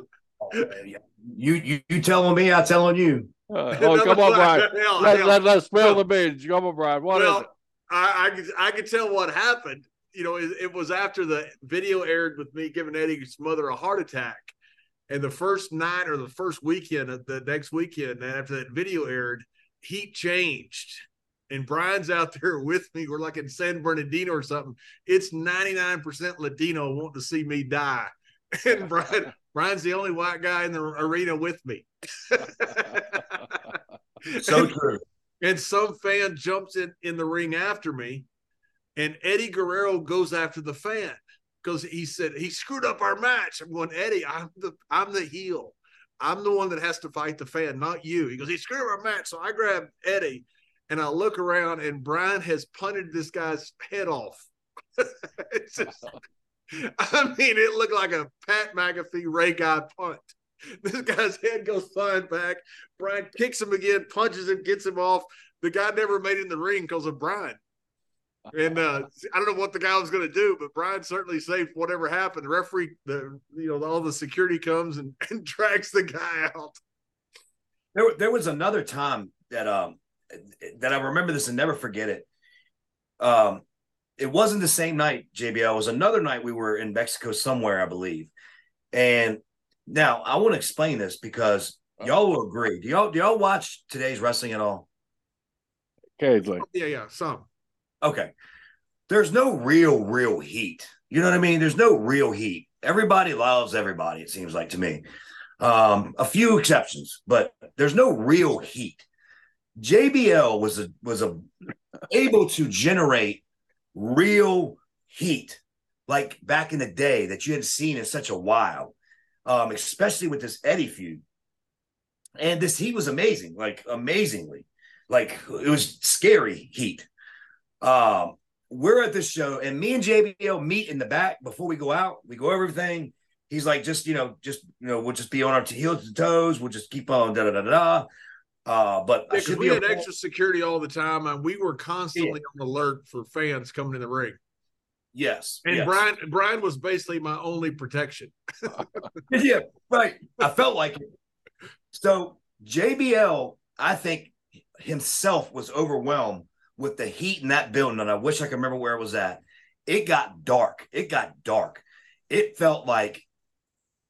You you you telling me, I telling you. Uh, oh, come on, Brian. let, let, let's spill the beans. Come on, Brian. What well, is it? I, I, I could tell what happened. You know, it, it, was after the video aired with me giving Eddie's mother a heart attack. And the first night or the first weekend, the next weekend after that video aired, Heat changed. And Brian's out there with me. We're like in San Bernardino or something. It's 99% Latino wanting to see me die. And Brian, Brian's the only white guy in the arena with me. so true. And some fan jumps in in the ring after me, and Eddie Guerrero goes after the fan because he said he screwed up our match. I'm going, Eddie, I'm the I'm the heel. I'm the one that has to fight the fan, not you. He goes, he screwed up our match. So I grab Eddie and I look around and Brian has punted this guy's head off. it's just, I mean, it looked like a Pat McAfee Ray Guy punt. This guy's head goes flying back. Brian kicks him again, punches him, gets him off. The guy never made it in the ring because of Brian. And uh, I don't know what the guy was going to do, but Brian certainly saved whatever happened. The referee, the you know, all the security comes and, and drags the guy out. There, there was another time that um that I remember this and never forget it. Um, it wasn't the same night, JBL. It was another night we were in Mexico somewhere, I believe. And now I want to explain this because y'all will agree. Do y'all do y'all watch today's wrestling at all? Occasionally. Yeah, yeah, some. Okay. There's no real, real heat. You know what I mean? There's no real heat. Everybody loves everybody, it seems like to me. Um, a few exceptions, but there's no real heat. JBL was a was a able to generate real heat like back in the day that you hadn't seen in such a while, um, especially with this Eddie feud. And this heat was amazing, like amazingly, like it was scary heat. Um, we're at this show, and me and JBL meet in the back before we go out. We go everything. He's like, just you know, just you know, we'll just be on our heels to toes. We'll just keep on da da da da. Uh, but yeah, we had extra security all the time, and we were constantly yeah. on alert for fans coming in the ring. Yes, and yes. Brian Brian was basically my only protection. yeah, right. I felt like it. So JBL, I think himself was overwhelmed with the heat in that building, and I wish I could remember where it was at. It got dark. It got dark. It felt like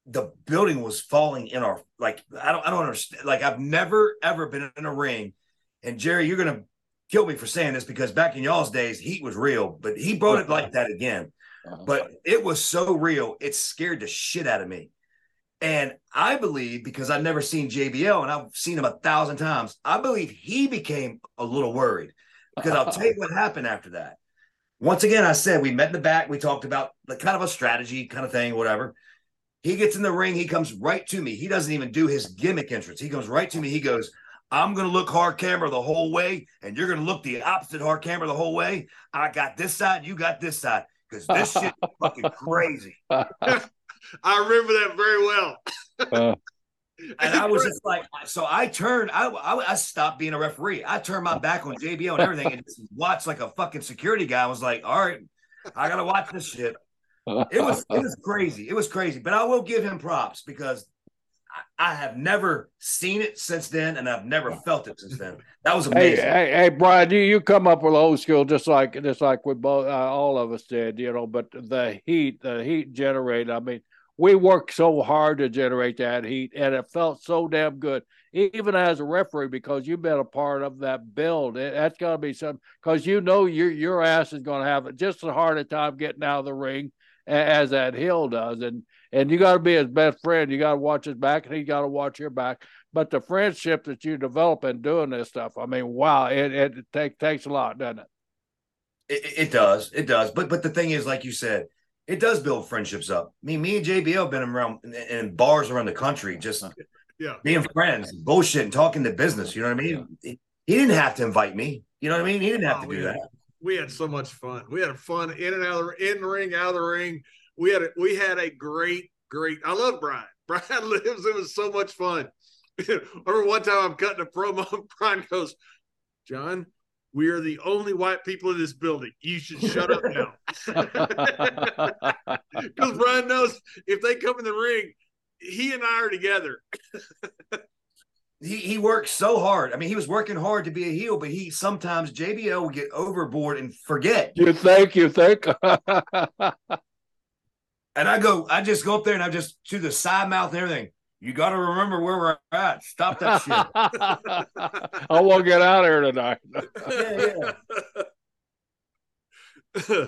the building was falling in our like I don't I don't understand. Like I've never ever been in a ring, and Jerry, you're gonna kill me for saying this because back in y'all's days, heat was real, but he brought it like that again. But it was so real, it scared the shit out of me. And I believe because I've never seen JBL and I've seen him a thousand times, I believe he became a little worried because I'll tell you what happened after that. Once again, I said we met in the back. We talked about the kind of a strategy kind of thing, whatever. He gets in the ring. He comes right to me. He doesn't even do his gimmick entrance. He comes right to me. He goes, I'm going to look hard camera the whole way, and you're going to look the opposite hard camera the whole way. I got this side, you got this side, because this shit is fucking crazy. I remember that very well. uh, and I was just like, so I turned, I, I, I, stopped being a referee. I turned my back on JBL and everything and just watched like a fucking security guy. I was like, all right, I got to watch this shit. It was, it was crazy. It was crazy, but I will give him props because I, I have never seen it since then, and I've never felt it since then. That was amazing. Hey, hey, hey Brian, you, you come up with old school just like just like we both uh, all of us did, you know. But the heat, the heat generated. I mean, we worked so hard to generate that heat, and it felt so damn good, even as a referee, because you've been a part of that build. It, that's got to be something because you know your your ass is going to have just as hard a time getting out of the ring as, as that hill does, and and you got to be his best friend. You got to watch his back, and he got to watch your back. But the friendship that you develop in doing this stuff, I mean, wow, it it, it take, takes a lot, doesn't it? it? It does, it does. But but the thing is, like you said it does build friendships up. I mean, me and JBL have been around in, in bars around the country, just yeah, being friends, bullshit, and talking to business. You know what I mean? Yeah. He didn't have to invite me. You know what I mean? He didn't have oh, to do had, that. We had so much fun. We had fun in and out of the in the ring, out of the ring. We had a, we had a great, great. I love Brian. Brian lives. It was so much fun. remember one time I'm cutting a promo. Brian goes, John, we are the only white people in this building. You should shut up now. Because Brian knows if they come in the ring, he and I are together. He he works so hard. I mean, he was working hard to be a heel, but he sometimes JBL would get overboard and forget. You think? You think? And I go, I just go up there and I just to the side mouth and everything. You got to remember where we're at. Stop that shit. I won't get out of here tonight. yeah, yeah.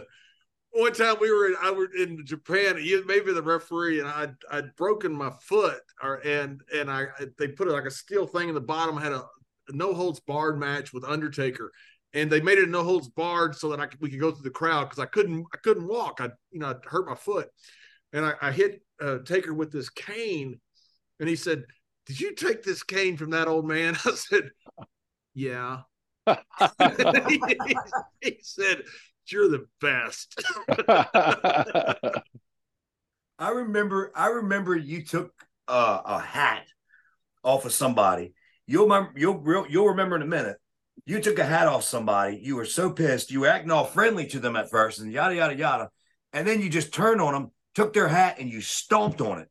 One time we were in, I were in Japan. You maybe the referee and I I'd broken my foot, or and and I they put like a steel thing in the bottom. I had a, a no holds barred match with Undertaker, and they made it a no holds barred so that I could, we could go through the crowd because I couldn't I couldn't walk. I you know I hurt my foot, and I, I hit uh, Taker with this cane and he said, Did you take this cane from that old man? I said, Yeah. he, he said, You're the best. I remember I remember you took uh, a hat off of somebody. You'll remember you'll you'll remember in a minute. You took a hat off somebody. You were so pissed. You were acting all friendly to them at first, and yada yada yada. And then you just turned on them, took their hat, and you stomped on it.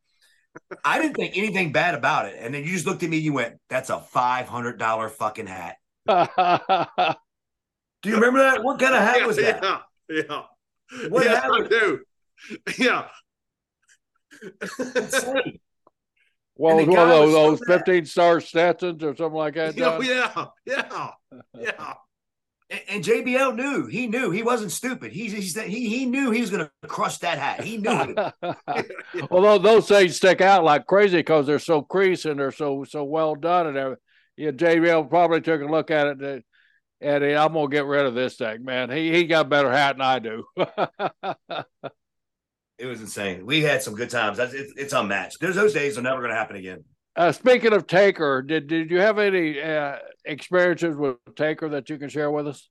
I didn't think anything bad about it. And then you just looked at me, you went, That's a five hundred dollar fucking hat. do you remember that? What kind of hat yeah, was that? Yeah, yeah. What yes, hat I do. Yeah. Well, And the one of guy those, so those 15 star Stetsons or something like that. Oh, yeah. Yeah. Yeah. And, and JBL knew. He knew. He wasn't stupid. He he said he he knew he was gonna crush that hat. He knew it. Although those things stick out like crazy because they're so creased and they're so so well done and everything. Yeah, JBL probably took a look at it and I'm gonna get rid of this thing, man. He he got a better hat than I do. It was insane. We had some good times. That's it's unmatched. There's those days are never gonna happen again. uh, speaking of Taker, did did you have any uh, experiences with Taker that you can share with us?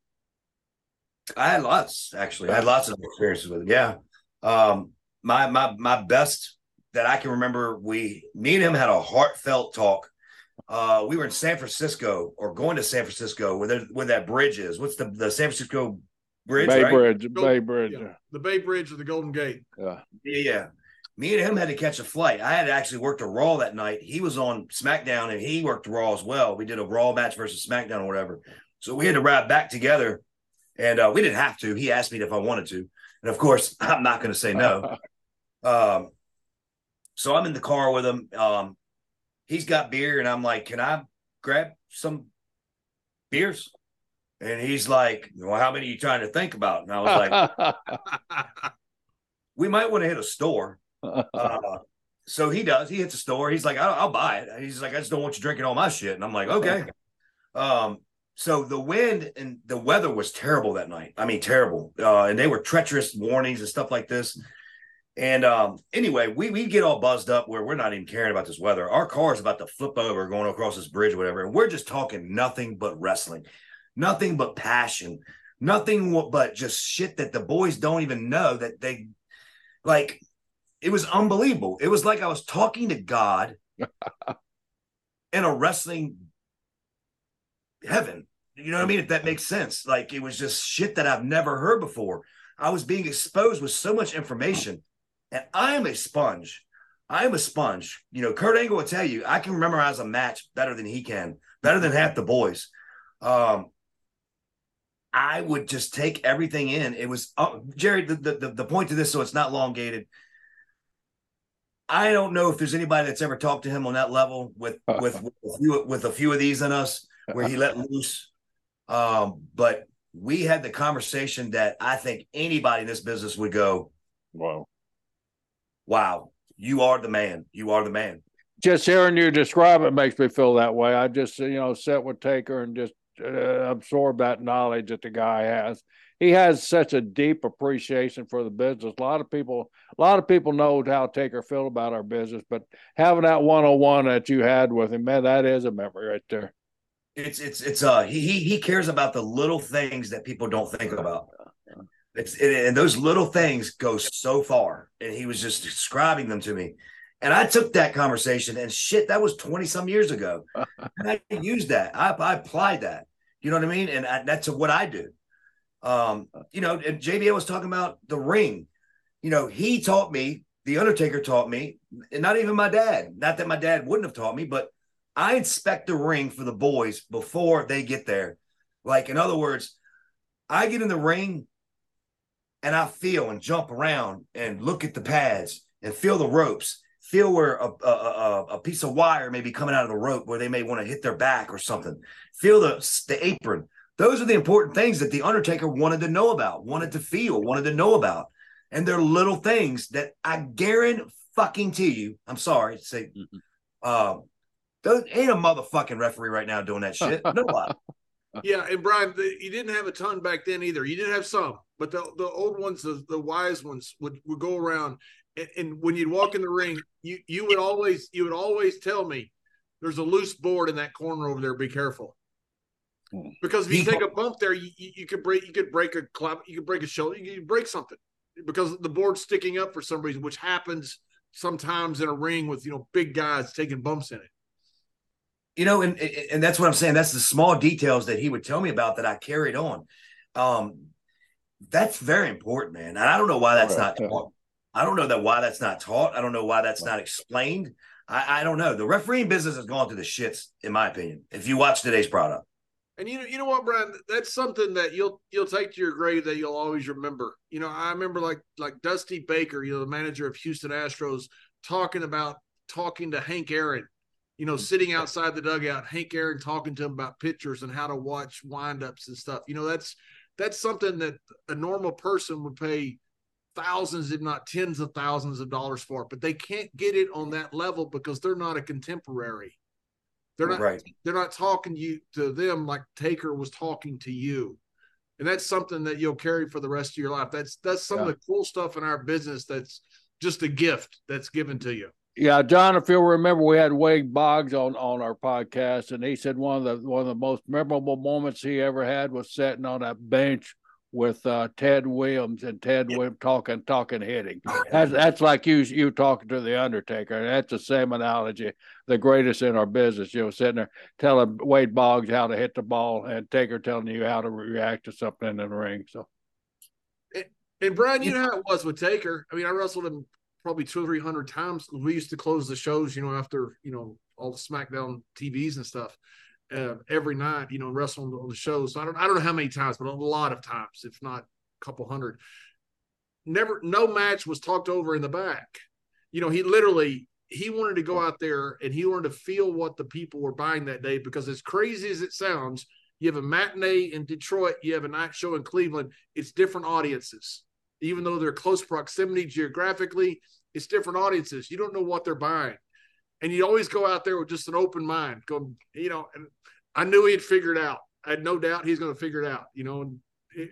I had lots actually. I had lots of experiences with him. Yeah. Um, my my my best that I can remember. We me and him had a heartfelt talk. Uh, we were in San Francisco or going to San Francisco where there, where that bridge is. What's the the San Francisco bridge? Bay right? Bridge, Go- Bay Bridge. Yeah. The Bay Bridge of the Golden Gate. Yeah. Yeah, yeah. Me and him had to catch a flight. I had actually worked a Raw that night. He was on SmackDown and he worked Raw as well. We did a Raw match versus SmackDown or whatever. So we had to ride back together, and uh, we didn't have to. He asked me if I wanted to, and of course, I'm not going to say no. um, so I'm in the car with him. Um, he's got beer, and I'm like, "Can I grab some beers?" And he's like, "Well, how many are you trying to think about?" And I was like, "We might want to hit a store." Uh, so he does. He hits a store. He's like, I'll, I'll buy it. He's like, I just don't want you drinking all my shit. And I'm like, okay. Um, so the wind and the weather was terrible that night. I mean, terrible. Uh, and they were treacherous warnings and stuff like this. And um, anyway, we we get all buzzed up where we're not even caring about this weather. Our car is about to flip over going across this bridge, or whatever, and we're just talking nothing but wrestling, nothing but passion, nothing but just shit that the boys don't even know that they like. It was unbelievable. It was like I was talking to God in a wrestling heaven. You know what I mean? If that makes sense. Like it was just shit that I've never heard before. I was being exposed with so much information, and I am a sponge. I am a sponge. You know, Kurt Angle will tell you I can memorize a match better than he can, better than half the boys. Um, I would just take everything in. It was uh, Jerry. The, the the point to this, so it's not elongated. I don't know if there's anybody that's ever talked to him on that level with with with a few, with a few of these in us where he let loose. Um, but we had the conversation that I think anybody in this business would go, wow. "Wow, you are the man. You are the man." Just hearing you describe it makes me feel that way. I just, you know, sit with Taker and just uh, absorb that knowledge that the guy has. He has such a deep appreciation for the business. A lot of people, a lot of people know how Taker feel about our business, but having that one on one that you had with him, man, that is a memory right there. It's it's it's uh he he he cares about the little things that people don't think about. It's and those little things go so far. And he was just describing them to me. And I took that conversation and shit, that was 20 some years ago. and I used that. I, I applied that. You know what I mean? And I, that's what I do. Um, you know, and JBL was talking about the ring. You know, he taught me, the Undertaker taught me, and not even my dad. Not that my dad wouldn't have taught me, but I inspect the ring for the boys before they get there. Like, in other words, I get in the ring and I feel and jump around and look at the pads and feel the ropes, feel where a, a, a, a piece of wire may be coming out of the rope where they may want to hit their back or something, feel the, the apron. Those are the important things that the Undertaker wanted to know about, wanted to feel, wanted to know about. And they're little things that I guarantee fucking to you. I'm sorry to say, mm-hmm. uh, there ain't a motherfucking referee right now doing that shit. Nobody. yeah, and Brian, the, you didn't have a ton back then either. You didn't have some, but the the old ones, the, the wise ones, would would go around, and, and when you'd walk in the ring, you you would always you would always tell me, "There's a loose board in that corner over there. Be careful." Hmm. Because if you take a bump there, you, you could break you could break a clap, you could break a shoulder, you could break something because the board's sticking up for some reason, which happens sometimes in a ring with you know big guys taking bumps in it you know, and and that's what I'm saying. That's the small details that he would tell me about that I carried on. Um, that's very important, man. And I don't know why that's not taught. I don't know that why that's not taught. I don't know why that's not explained. I, I don't know. The refereeing business has gone to the shits, in my opinion. If you watch today's product. And you know, you know what, Brian? That's something that you'll you'll take to your grave that you'll always remember. You know, I remember like like Dusty Baker, you know, the manager of Houston Astros, talking about talking to Hank Aaron you know, mm. sitting outside the dugout, Hank Aaron talking to him about pitchers and how to watch windups and stuff. You know, that's that's something that a normal person would pay thousands, if not tens of thousands of dollars for, but they can't get it on that level because they're not a contemporary. They're not right. they're not talking to you to them like Taker was talking to you. And that's something that you'll carry for the rest of your life. That's that's some yeah. of the cool stuff in our business that's just a gift that's given to you. Yeah, John, if you'll remember, we had Wade Boggs on on our podcast, and he said one of the one of the most memorable moments he ever had was sitting on that bench with uh, Ted Williams and Ted yep. Williams talking talking hitting. That's that's like you you talking to the Undertaker. That's the same analogy. The greatest in our business, you know, sitting there telling Wade Boggs how to hit the ball, and Taker telling you how to react to something in the ring. So. And, and Brian, you know how it was with Taker. I mean, I wrestled him probably two or three hundred times. We used to close the shows, you know, after you know all the SmackDown TVs and stuff uh, every night. You know, wrestling on the shows. So I don't, I don't know how many times, but a lot of times, if not a couple hundred. Never, no match was talked over in the back. You know, he literally he wanted to go out there and he wanted to feel what the people were buying that day because as crazy as it sounds, you have a matinee in Detroit, you have a night show in Cleveland. It's different audiences even though they're close proximity geographically, it's different audiences. You don't know what they're buying. And you always go out there with just an open mind. Go, you know, and I knew he'd figure it out. I had no doubt he's going to figure it out, you know, and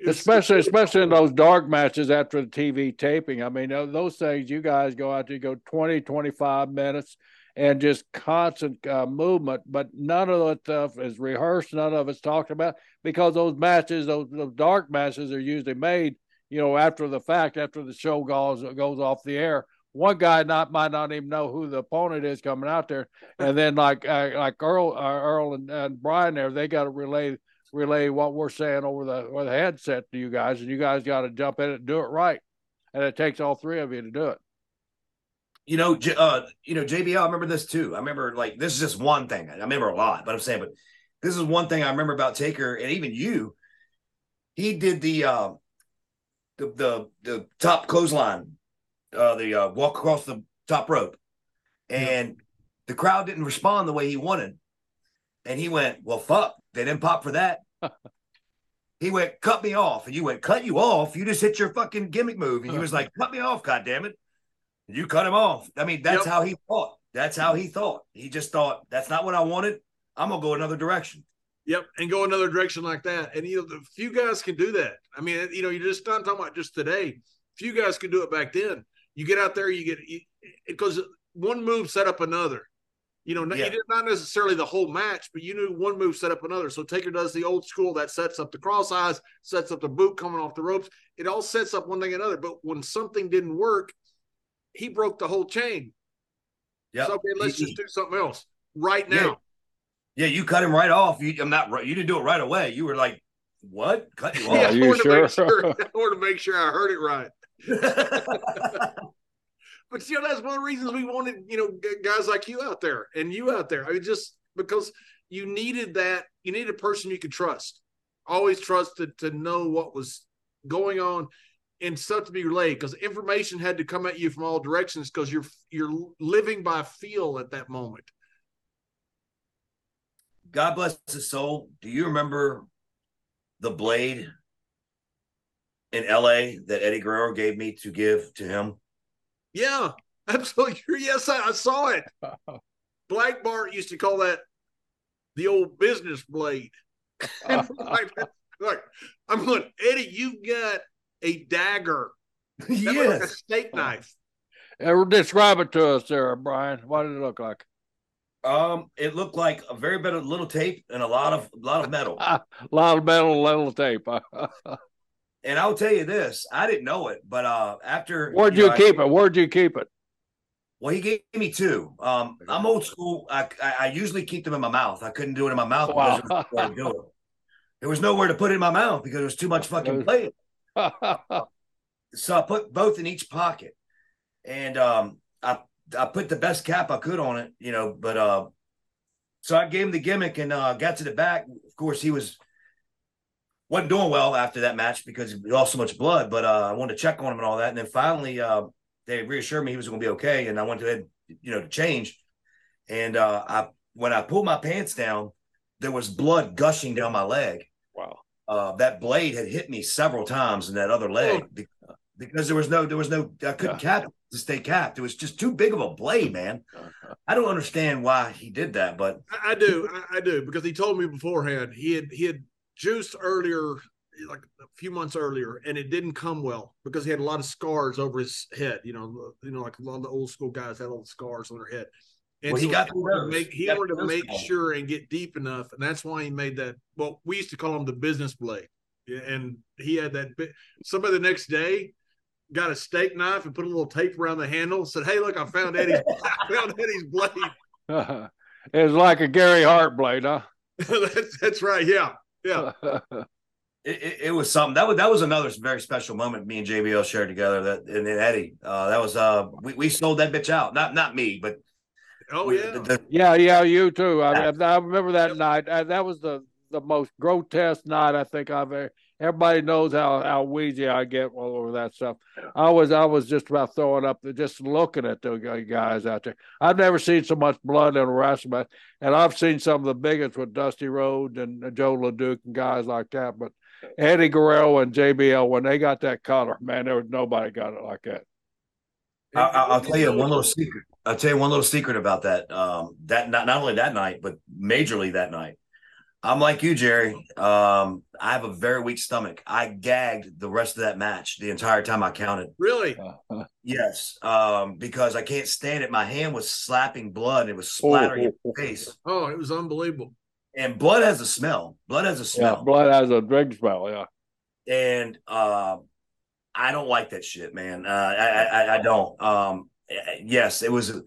especially especially in those dark matches after the TV taping. I mean, those things you guys go out to go 20, 25 minutes and just constant uh, movement, but none of that stuff is rehearsed. None of it's talked about because those matches, those, those dark matches, are usually made you know, after the fact, after the show goes goes off the air. One guy not might not even know who the opponent is coming out there, and then like uh, like Earl uh, Earl and, and Brian there, they got to relay relay what we're saying over the over the headset to you guys, and you guys got to jump in and do it right, and it takes all three of you to do it. You know, uh, you know, JBL. I remember this too. I remember like this is just one thing. I remember a lot, but I'm saying, but this is one thing I remember about Taker, and even you. He did the uh, the the, the top clothesline, uh, the uh, walk across the top rope, and yeah. the crowd didn't respond the way he wanted, and he went, "Well, fuck, they didn't pop for that." he went, "Cut me off," and you went, "Cut you off? You just hit your fucking gimmick move," and he was like, "Cut me off, god damn it!" And you cut him off. I mean, that's yep. how he thought. That's how he thought. He just thought, "That's not what I wanted. I'm gonna go another direction." Yep, and go another direction like that. And you know, the few guys can do that. I mean, you know, you're just not talking about just today. Few guys can do it back then. You get out there, you get it because one move set up another. You know, yeah. not necessarily the whole match, but you knew one move set up another. So Taker does the old school that sets up the cross eyes, sets up the boot coming off the ropes. It all sets up one thing and another. But when something didn't work, he broke the whole chain. Yeah. So okay, let's he, just do something else right now. Yeah. Yeah, you cut him right off. You, I'm not. You didn't do it right away. You were like, "What? Cut you off?" Yeah, I wanted, sure? sure, I wanted to make sure I heard it right. but you know, that's one of the reasons we wanted, you know, guys like you out there and you out there. I mean, just because you needed that, you needed a person you could trust. Always trusted to, to know what was going on. and stuff to be relayed because information had to come at you from all directions because you're you're living by feel at that moment. God bless his soul. Do you remember the blade in LA that Eddie Guerrero gave me to give to him? Yeah, absolutely. Yes, I, I saw it. Black Bart used to call that the old business blade. like, like, I'm going, Eddie, you've got a dagger. yes. Like a steak knife. Uh, describe it to us, there, Brian. What did it look like? Um, it looked like a very bit of little tape and a lot of a lot of metal. a lot of metal, little tape. and I'll tell you this, I didn't know it, but uh after Where'd you, know, keep I, it? Where'd you keep it? Well, he gave me two. Um, I'm old school. I, I, I usually keep them in my mouth. I couldn't do it in my mouth Wow. because there was nowhere it. There was nowhere to put it in my mouth because there was too much fucking play. So I put both in each pocket, and um, I I put the best cap I could on it, you know. But uh, so I gave him the gimmick and uh, got to the back. Of course, he was wasn't doing well after that match because he lost so much blood. But uh, I wanted to check on him and all that, and then finally uh, they reassured me he was going to be okay, and I went to ahead, you know, to change. And uh, I when I pulled my pants down, there was blood gushing down my leg wow. uh, that blade had hit me several times in that other leg be- because there was no there was no I couldn't cap to stay capped. It was just too big of a blade, man. I don't understand why he did that, but I, I do, I, I do, because he told me beforehand he had he had juiced earlier, like a few months earlier, and it didn't come well because he had a lot of scars over his head. You know, you know, like a lot of the old school guys had little scars on their head. And Well, he got he wanted to make He he wanted to make sure and get deep enough, and that's why he made that. Well, we used to call him the business blade, and he had that. bit Somebody the next day got a steak knife and put a little tape around the handle. Said, "Hey, look, I found Eddie's, I found Eddie's blade." it was like a Gary Hart blade, huh? that's, that's right. Yeah. Yeah. it, it, it was something that was that was another very special moment me and JBL shared together. That and then Eddie, uh, that was uh, we, we sold that bitch out. Not not me, but Oh, yeah. the- the- yeah, yeah, you too. I, I remember that night. Uh, that was the the most grotesque night I think I've ever. Everybody knows how how wheezy I get all over that stuff. I was I was just about throwing up just looking at the guys out there. I've never seen so much blood in a wrestling match, and I've seen some of the biggest with Dusty Rhodes and Joe LeDuc and guys like that. But Eddie Guerrero and JBL when they got that color, man, there was nobody got it like that. I, I- I'll tell you one little secret. I'll tell you one little secret about that. Um, that not not only that night, but majorly that night. I'm like you, Jerry. Um, I have a very weak stomach. I gagged the rest of that match the entire time I counted. Really? Yes, um, because I can't stand it. My hand was slapping blood. It was splattering in my face, Oh, it was unbelievable. and blood has a smell. Blood has a Yeah, smell, blood has a drink smell. Yeah. and uh, I don't like that shit, man. Uh, I, I I don't. Um, yes, it was.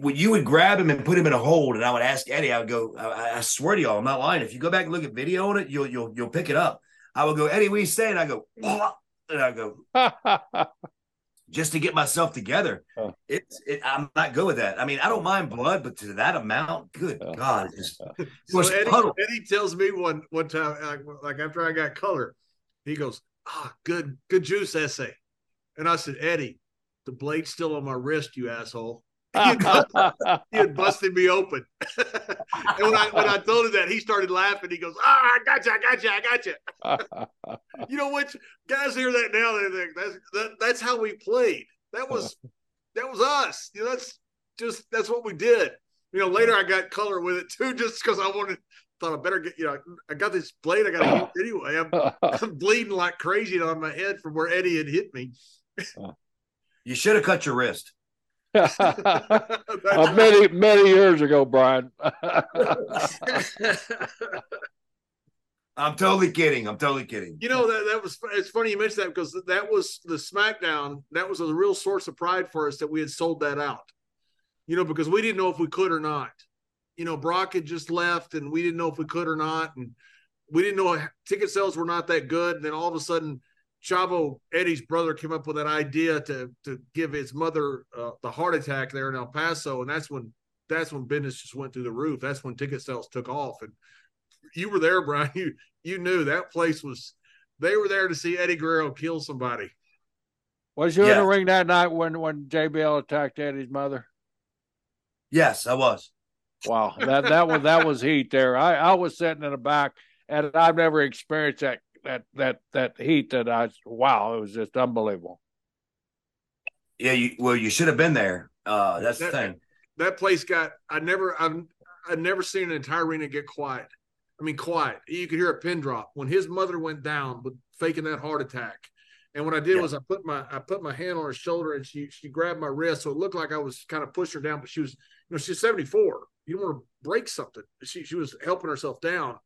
When you would grab him and put him in a hold, and I would ask Eddie, I would go. I, I swear to y'all, I'm not lying. If you go back and look at video on it, you'll you'll you'll pick it up. I would go, Eddie, what are you saying? I go, and I go, just to get myself together. Huh. It's it, I'm not good with that. I mean, I don't mind blood, but to that amount, good Yeah. God, it just it So Eddie. Eddie tells me one one time, like, like after I got color, he goes, "Ah, good, good juice essay," and I said, "Eddie, the blade's still on my wrist, you asshole." he had busted me open, and when I when I told him that, he started laughing. He goes, "Ah, I got you, I got you, I got you." You know what? Guys hear that now, they think that's that, that's how we played. That was that was us. You know, that's just that's what we did. You know, later I got color with it too, just because I wanted. Thought I better get. You know, I got this blade. I got to use anyway. I'm, I'm bleeding like crazy on my head from where Eddie had hit me. You should have cut your wrist. That's Uh, many many years ago, Brian. I'm totally kidding. I'm totally kidding. You know that that was it's funny you mentioned that because that was the SmackDown. That was a real source of pride for us that we had sold that out. You know, because we didn't know if we could or not. You know, Brock had just left, and we didn't know if we could or not, and we didn't know ticket sales were not that good. And then all of a sudden, Chavo Eddie's brother came up with an idea to to give his mother uh, the heart attack there in El Paso, and that's when that's when business just went through the roof. That's when ticket sales took off, and you were there, Brian. You you knew that place was they were there to see Eddie Guerrero kill somebody. Was you in the ring that night when when JBL attacked Eddie's mother? Yes, I was. Wow, that that was that was heat there. I I was sitting in the back, and I've never experienced that that that that heat. That I wow, it was just unbelievable. Yeah, you, well, you should have been there. Uh, that's the thing. That place got. I never. I've. I've never seen an entire arena get quiet. I mean, quiet. You could hear a pin drop when his mother went down with faking that heart attack. And what I did Yeah. was I put my I put my hand on her shoulder and she she grabbed my wrist, so it looked like I was kind of pushing her down. But she was, you know, she's seventy four. You don't want to break something. She she was helping herself down,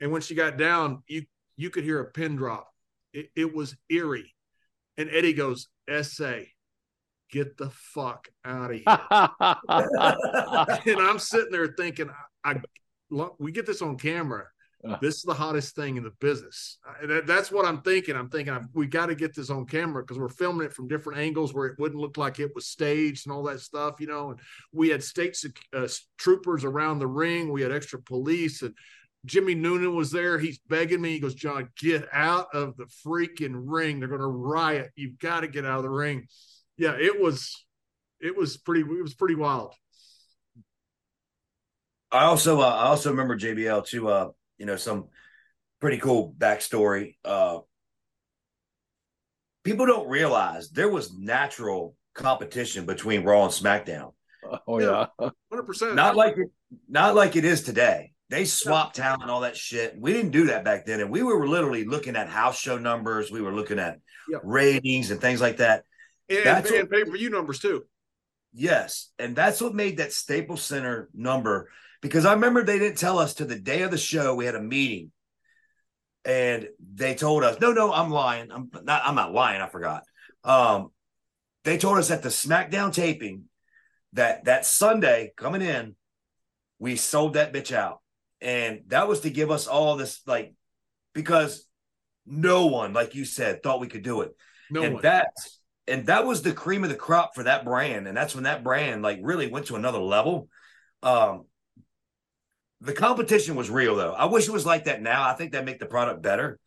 and when she got down, you you could hear a pin drop. It, it was eerie, and Eddie goes, "Essay, get the fuck out of here." and I'm sitting there thinking, I, I we get this on camera. Uh. This is the hottest thing in the business. That- that's what I'm thinking. I'm thinking I've, we got to get this on camera because we're filming it from different angles where it wouldn't look like it was staged and all that stuff, you know. And we had state uh, troopers around the ring. We had extra police and Jimmy Noonan was there. He's begging me. He goes, John, get out of the freaking ring. They're going to riot. You've got to get out of the ring. Yeah, it was, it was pretty, it was pretty wild. I also uh, I also remember JBL too. Uh, you know some pretty cool backstory. Uh, people don't realize there was natural competition between Raw and SmackDown. oh yeah, Hundred percent. Not like it, not like it is today. They swapped talent and all that shit. We didn't do that back then, and we were literally looking at house show numbers. We were looking at Yep. ratings and things like that. and, That's and pay per view numbers too. Yes, and that's what made that Staples Center number because I remember they didn't tell us to the day of the show we had a meeting, and they told us, "No, no, I'm lying. I'm not. I'm not lying. I forgot." Um, they told us at the SmackDown taping that that Sunday coming in, we sold that bitch out, and that was to give us all this like because no one, like you said, thought we could do it. No and one. that's and that was the cream of the crop for that brand. And that's when that brand like really went to another level. Um the competition was real though. I wish it was like that now. I think that make the product better.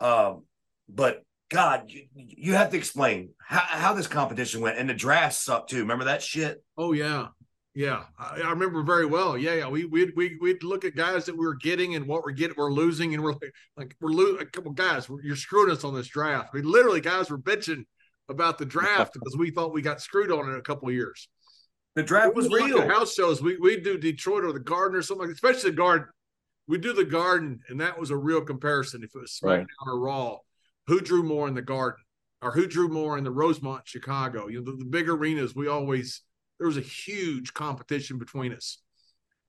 Um but god you, you have to explain how, how this competition went. And the draft sucked too. Remember that shit? Oh yeah, yeah. I, I remember very well. Yeah, yeah. We we we we'd look at guys that we were getting and what we're getting, we're losing, and we're like, like we're losing. A couple guys, you're screwing us on this draft. We literally guys were bitching about the draft because we thought we got screwed on it a couple of years. the draft was We look at real house shows. We we do Detroit or the Garden or something, like especially the Garden. We do the Garden, and that was a real comparison. If it was SmackDown Right. or Raw, who drew more in the Garden, or who drew more in the Rosemont, Chicago? You know, the, the big arenas. We always there was a huge competition between us.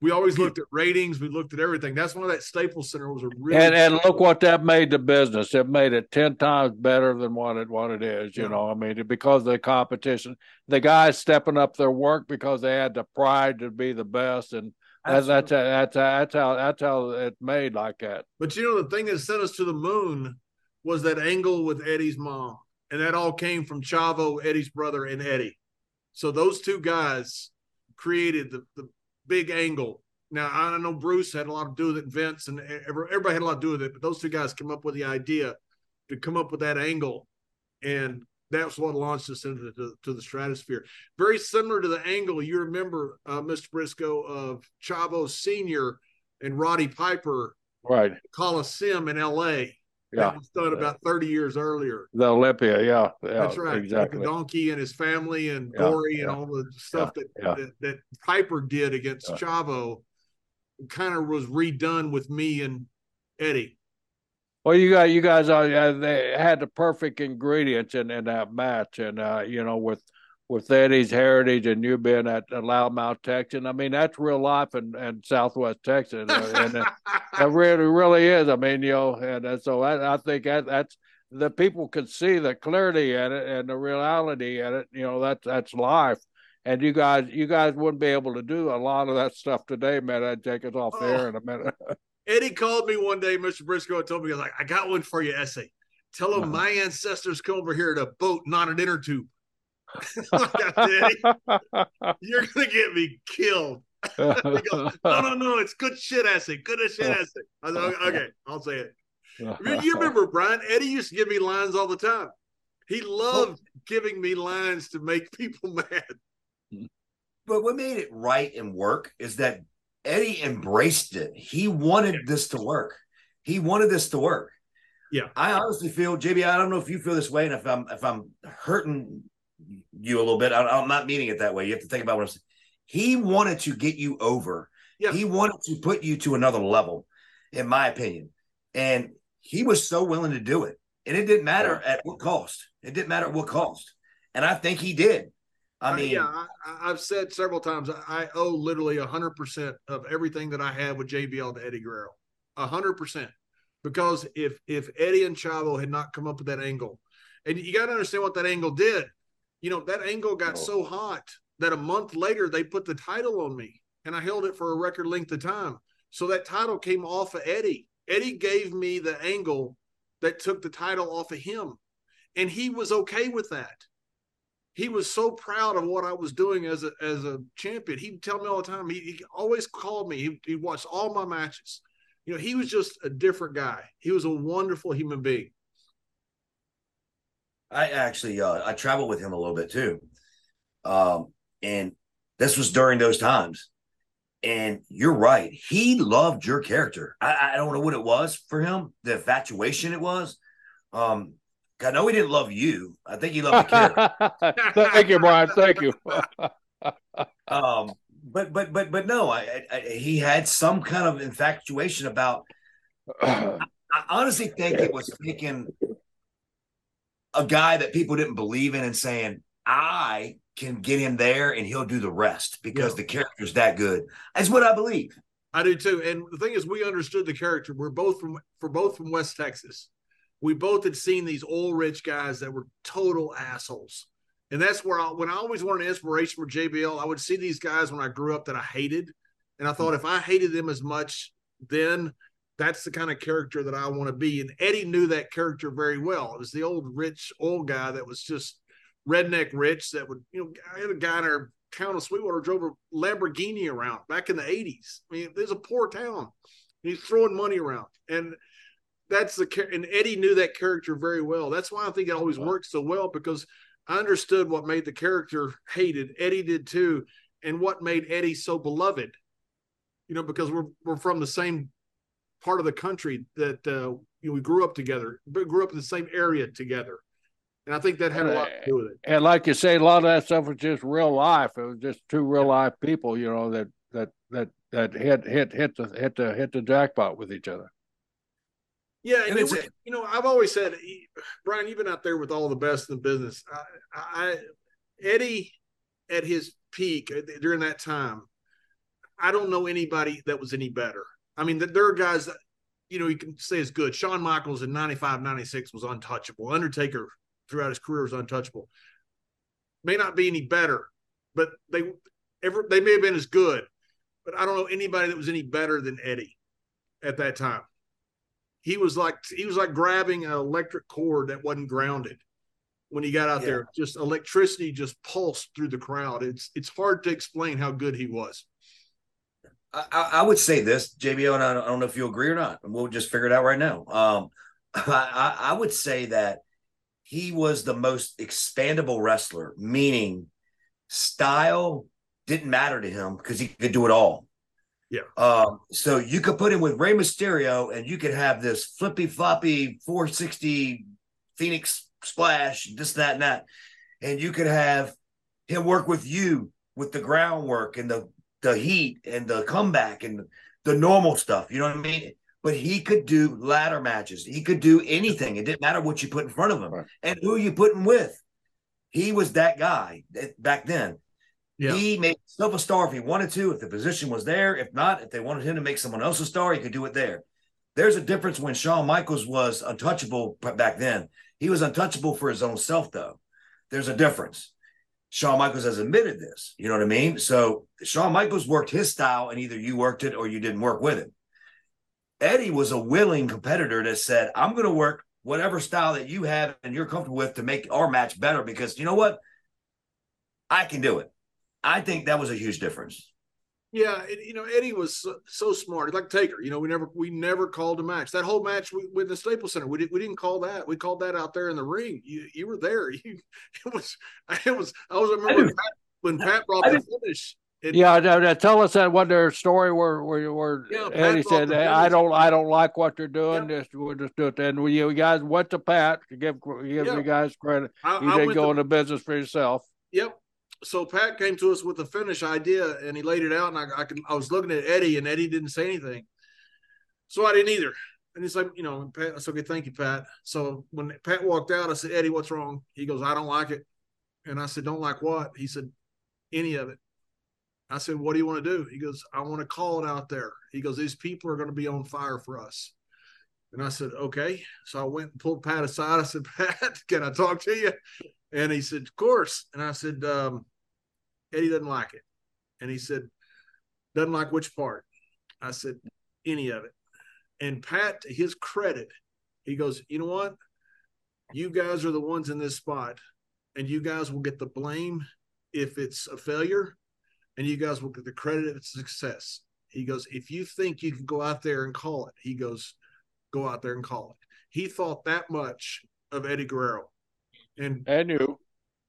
We always looked at ratings. We looked at everything. That's why that Staples Center was a really and and look what that made the business. It made it ten times better than what it what it is. You Yeah. know, I mean, because of the competition, the guys stepping up their work because they had the pride to be the best, and that's that's that's that's how that's how it made like that. But you know, the thing that sent us to the moon was that angle with Eddie's mom. And that all came from Chavo, Eddie's brother, and Eddie. So those two guys created the, the big angle. Now, I know Bruce had a lot to do with it, Vince, and everybody had a lot to do with it, but those two guys came up with the idea to come up with that angle. And that's what launched us into the, to the stratosphere. Very similar to the angle you remember, uh, Mr. Brisco, of Chavo Sr. and Roddy Piper Right? Coliseum in LA. Yeah. That was done about 30 years earlier. The Olympia. Yeah. Yeah. That's right. Exactly. Like the donkey and his family and Yeah, Gory and all the stuff that, that that Piper did against. Chavo kind of was redone with me and Eddie. Well, you got you guys uh, they had the perfect ingredients in, in that match, and uh, you know with with Eddie's heritage and you being at uh, Loudmouth, Texas. I mean that's real life in, in Southwest Texas, uh, and it, it really really is. I mean you know, and, uh, so I, I think that that's the people could see the clarity in it and the reality in it. You know that's that's life. And you guys, you guys wouldn't be able to do a lot of that stuff today, man. I'd take us off Oh. air in a minute. Eddie called me one day, Mr. Brisco, and told me, like, I got one for you, essay. Tell him Uh-huh. my ancestors come over here in a boat, not an inner tube. you're going to get me killed. He goes, no, no, no, it's good shit essay. Good as shit essay. I said, okay, okay, I'll say it. I mean, you remember Brian? Eddie used to give me lines all the time. He loved giving me lines to make people mad. But what made it right and work is that Eddie embraced it. He wanted this to work. He wanted this to work. Yeah. I honestly feel, JB, I don't know if you feel this way, and if I'm if I'm hurting you a little bit, I, am not meaning it that way. You have to think about what I'm saying. He wanted to get you over. Yeah. He wanted to put you to another level, in my opinion. And he was so willing to do it. And it didn't matter at what cost. It didn't matter at what cost. And I think he did. I uh, mean, yeah, I, have said several times I owe literally hundred percent of everything that I had with JBL to Eddie Guerrero, hundred percent. Because if if Eddie and Chavo had not come up with that angle, and you got to understand what that angle did, you know that angle got oh. so hot that a month later they put the title on me, and I held it for a record length of time. So that title came off of Eddie. Eddie gave me the angle that took the title off of him, and he was okay with that he was so proud of what I was doing as a as a champion. He'd tell me all the time. He, he always called me. He, he watched all my matches. You know, he was just a different guy. He was a wonderful human being. I actually uh, I traveled with him a little bit too, um, and this was during those times. And you're right. He loved your character. I, I don't know what it was for him, the infatuation it was. Um, I know he didn't love you. I think he loved the character. Thank you, Brian. Thank you. um, but but but but no, I, I, he had some kind of infatuation about. I, honestly think it was taking a guy that people didn't believe in and saying, "I can get him there, and he'll do the rest because yeah. the character's that good." That's what I believe. I do too. And the thing is, we understood the character. We're both from for both from West Texas we both had seen these old rich guys that were total assholes. And that's where I, when I always wanted inspiration for JBL, I would see these guys when I grew up that I hated. And I thought mm-hmm. if I hated them as much then, that's the kind of character that I want to be. And Eddie knew that character very well. It was the old rich old guy that was just redneck rich that would, you know, I had a guy in our town of Sweetwater drove a Lamborghini around back in the 80s. I mean, there's a poor town. He's throwing money around. And that's the and Eddie knew that character very well. That's why I think it always worked so well because I understood what made the character hated. Eddie did too, and what made Eddie so beloved. You know, because we're we're from the same part of the country that uh, you know, we grew up together, but grew up in the same area together. And I think that had a lot to do with it. And like you say, a lot of that stuff was just real life. It was just two real life people, you know, that that that that hit hit hit the hit the hit the jackpot with each other. Yeah, and, and you, you know, I've always said, Brian, you've been out there with all the best in the business. I, I Eddie, at his peak uh, during that time, I don't know anybody that was any better. I mean, there are guys that, you know, you can say is good. Shawn Michaels in 95, 96 was untouchable. Undertaker throughout his career was untouchable. May not be any better, but they ever they may have been as good. But I don't know anybody that was any better than Eddie at that time he was like he was like grabbing an electric cord that wasn't grounded when he got out yeah. there. Just electricity just pulsed through the crowd. It's it's hard to explain how good he was. I, I would say this, JBO, and I don't, I don't know if you agree or not. We'll just figure it out right now. Um, I, I would say that he was the most expandable wrestler, meaning style didn't matter to him because he could do it all. Yeah. Um, so you could put him with Rey Mysterio and you could have this flippy floppy 460 Phoenix splash, this, that, and that. And you could have him work with you with the groundwork and the the heat and the comeback and the normal stuff. You know what I mean? But he could do ladder matches. He could do anything. It didn't matter what you put in front of him right. and who you put him with. He was that guy back then. Yeah. He made himself a star if he wanted to, if the position was there. If not, if they wanted him to make someone else a star, he could do it there. There's a difference when Shawn Michaels was untouchable back then. He was untouchable for his own self, though. There's a difference. Shawn Michaels has admitted this. You know what I mean? So Shawn Michaels worked his style, and either you worked it or you didn't work with it. Eddie was a willing competitor that said, I'm going to work whatever style that you have and you're comfortable with to make our match better because you know what? I can do it. I think that was a huge difference. Yeah, and, you know Eddie was so, so smart. Like Taker, you know, we never we never called a match. That whole match we, with the Staples Center, we didn't we didn't call that. We called that out there in the ring. You you were there. You it was it was I was I remember Pat, when Pat brought the finish. It, yeah, tell us that what their story where where, where yeah, Eddie said, "I don't I don't like what they're doing. Just we'll just do it." And we you guys went to Pat to give give yeah. you guys credit. I, you I didn't go to, into business for yourself. Yep, so Pat came to us with a finish idea and he laid it out and I, I, could, I was looking at Eddie and Eddie didn't say anything. So I didn't either. And he's like, you know, Pat, I said, okay, thank you, Pat. So when Pat walked out, I said, Eddie, what's wrong? He goes, I don't like it. And I said, don't like what? He said, any of it. I said, what do you want to do? He goes, I want to call it out there. He goes, these people are going to be on fire for us. And I said, okay. So I went and pulled Pat aside. I said, Pat, can I talk to you? And he said, Of course. And I said, um, Eddie doesn't like it. And he said, Doesn't like which part? I said, Any of it. And Pat, to his credit, he goes, You know what? You guys are the ones in this spot, and you guys will get the blame if it's a failure, and you guys will get the credit if it's success. He goes, If you think you can go out there and call it, he goes, Go out there and call it. He thought that much of Eddie Guerrero. And I knew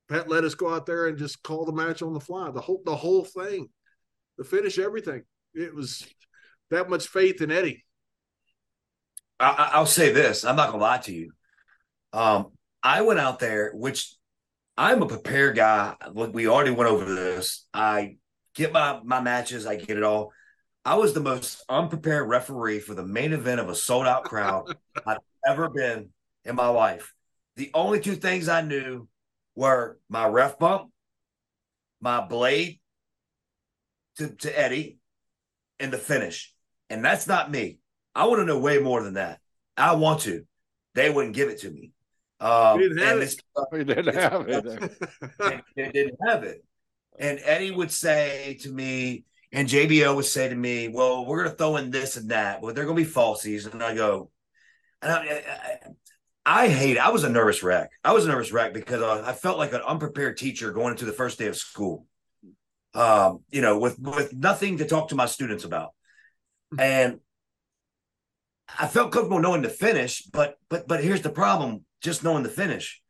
Pat let us go out there and just call the match on the fly, the whole the whole thing, the finish everything. It was that much faith in Eddie. I, will say this: I'm not gonna lie to you. Um, I went out there, which I'm a prepared guy. Look, we already went over this. I get my my matches, I get it all. I was the most unprepared referee for the main event of a sold out crowd I've ever been in my life. The only two things I knew were my ref bump, my blade to, to Eddie, and the finish. And that's not me. I want to know way more than that. I want to. They wouldn't give it to me. Um, didn't have it. We didn't have it. they didn't have it. And Eddie would say to me, and JBO would say to me, "Well, we're going to throw in this and that. but they're going to be falsies." And I go, and I, I, I hate. I was a nervous wreck. I was a nervous wreck because uh, I felt like an unprepared teacher going into the first day of school. Um, you know, with with nothing to talk to my students about. And I felt comfortable knowing the finish, but but but here's the problem, just knowing the finish.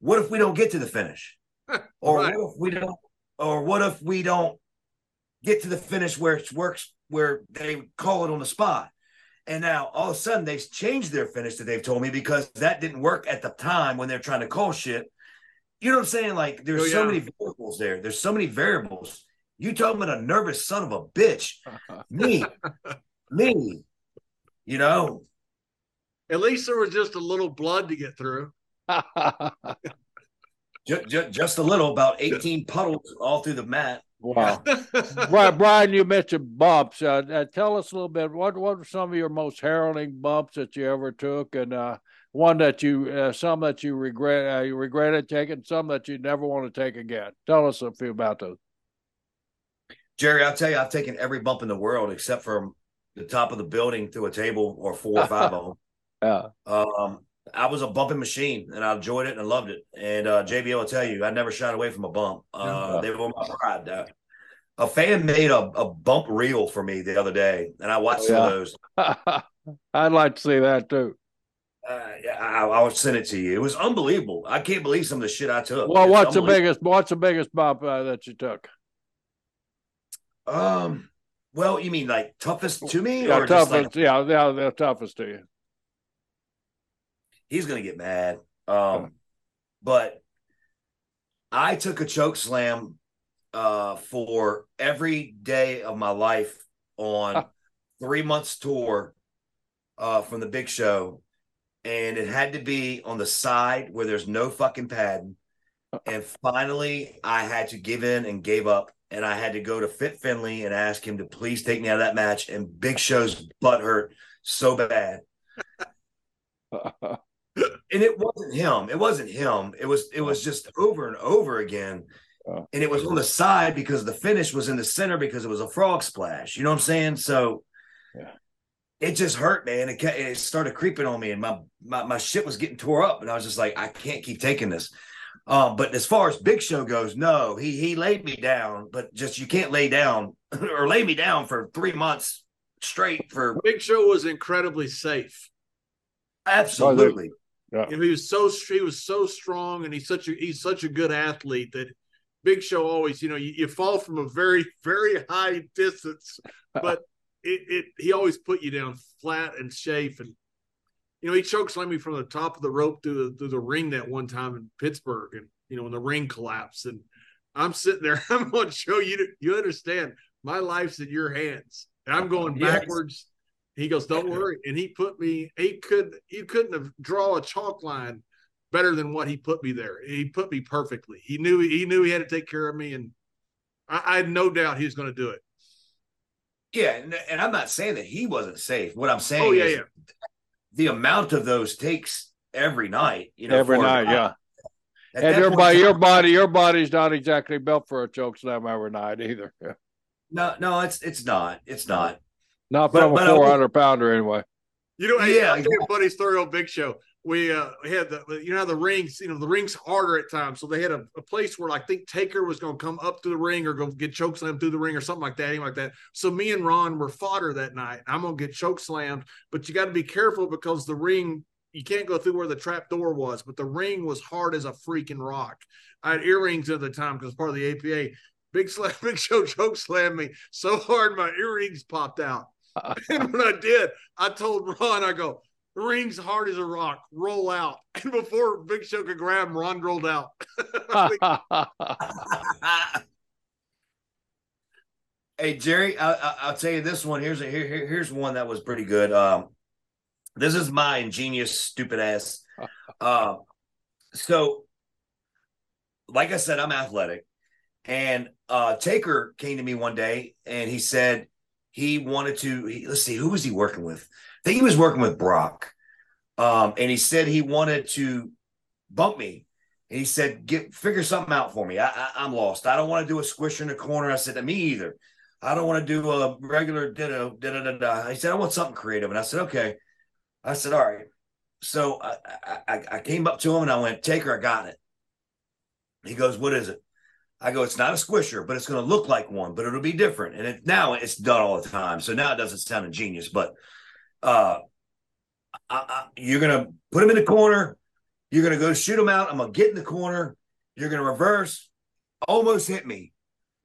What if we don't get to the finish? Or right. what if we don't or what if we don't get to the finish where it works where they call it on the spot? And now all of a sudden they've changed their finish that they've told me because that didn't work at the time when they're trying to call shit. You know what I'm saying? Like there's oh, yeah. so many variables there. There's so many variables. You talking about a nervous son of a bitch. me. me. You know. At least there was just a little blood to get through. just, just, just a little, about 18 puddles all through the mat. Wow. Brian, Brian, you mentioned bumps. Uh, uh, tell us a little bit. What what were some of your most harrowing bumps that you ever took, and uh, one that you, uh, some that you regret, uh, you regretted taking, some that you never want to take again. Tell us a few about those. Jerry, I'll tell you, I've taken every bump in the world except for the top of the building through a table or four or five of them. Yeah. Um, I was a bumping machine and I enjoyed it and I loved it. And uh, JB will tell you, I never shied away from a bump. Uh. They were my pride. Uh, a fan made a, a bump reel for me the other day, and I watched oh, yeah. some of those. I'd like to see that too. Uh, I, I will send it to you. It was unbelievable. I can't believe some of the shit I took. Well, it's what's the biggest? What's the biggest bump uh, that you took? Um. Well, you mean like toughest to me, yeah, or toughest? Like, yeah, yeah, the toughest to you he's gonna get mad. Um, but I took a choke slam uh, for every day of my life on three months tour uh, from the big show, and it had to be on the side where there's no fucking pad. And finally, I had to give in and gave up, and I had to go to Fit Finlay and ask him to please take me out of that match. And Big Show's butt hurt so bad. and it wasn't him. It wasn't him. It was it was just over and over again. And it was on the side because the finish was in the center because it was a frog splash. You know what I'm saying? So yeah. it just hurt, man. It, it started creeping on me, and my, my my shit was getting tore up, and I was just like, I can't keep taking this. Um, but as far as Big Show goes, no, he he laid me down, but just you can't lay down or lay me down for three months straight for Big Show was incredibly safe. absolutely. You know, he was so he was so strong, and he's such a he's such a good athlete that Big Show always, you know, you, you fall from a very very high distance, but it, it he always put you down flat and safe, and you know he chokeslammed me from the top of the rope through the through the ring that one time in Pittsburgh, and you know when the ring collapsed, and I'm sitting there, I'm going to show you you understand my life's in your hands, and I'm going Yes. Backwards. He goes, "Don't worry," and he put me. He could you couldn't have draw a chalk line better than what he put me there. He put me perfectly. He knew he knew he had to take care of me, and I, I had no doubt he was going to do it. Yeah, and, and I'm not saying that he wasn't safe. What I'm saying Oh yeah, is yeah. the amount of those takes every night. You know, Every for night, yeah. At And that your body, your body, your body's not exactly built for a choke slam every night either. Yeah. no, no, it's it's not. It's not. Not But- from but a I will- four hundred pounder anyway. You know, hey, Yeah, I'll tell you a funny story on Big Show. We uh had the you know the rings, you know, the rings harder at times. So they had a, a place where I think Taker was gonna come up to the ring or go get choke slammed through the ring or something like that, anything like that. So me and Ron were fodder that night. I'm gonna get choke slammed, but you got to be careful because the ring you can't go through where the trap door was, but the ring was hard as a freaking rock. I had earrings at the time because part of the APA. Big slam, big show choke slammed me so hard my earrings popped out. and when I did, I told Ron, I go, the ring's hard as a rock, roll out. And before Big Show could grab him, Ron rolled out. hey Jerry, I, I, I'll tell you this one. Here's a here, here- here's one that was pretty good. Um, this is my ingenious stupid ass. Uh, so, like I said, I'm athletic, and uh, Taker came to me one day and he said he wanted to. He, let's see, who was he working with? I think he was working with Brock, um, and he said he wanted to bump me. And he said, "Get figure something out for me. I, I, I'm lost. I don't want to do a squish in the corner." I said, "To me either. I don't want to do a regular ditto." Da, da, da, da. He said, "I want something creative," and I said, "Okay." I said, "All right." So I, I, I- came up to him and I went, "Taker, I got it." He goes, "What is it?" I go, "It's not a squisher, but it's going to look like one, but it'll be different." And it, now it's done all the time, so now it doesn't sound ingenious, but uh, I, I, you're going to put him in the corner. You're going to go shoot him out. I'm going to get in the corner. You're going to reverse, almost hit me.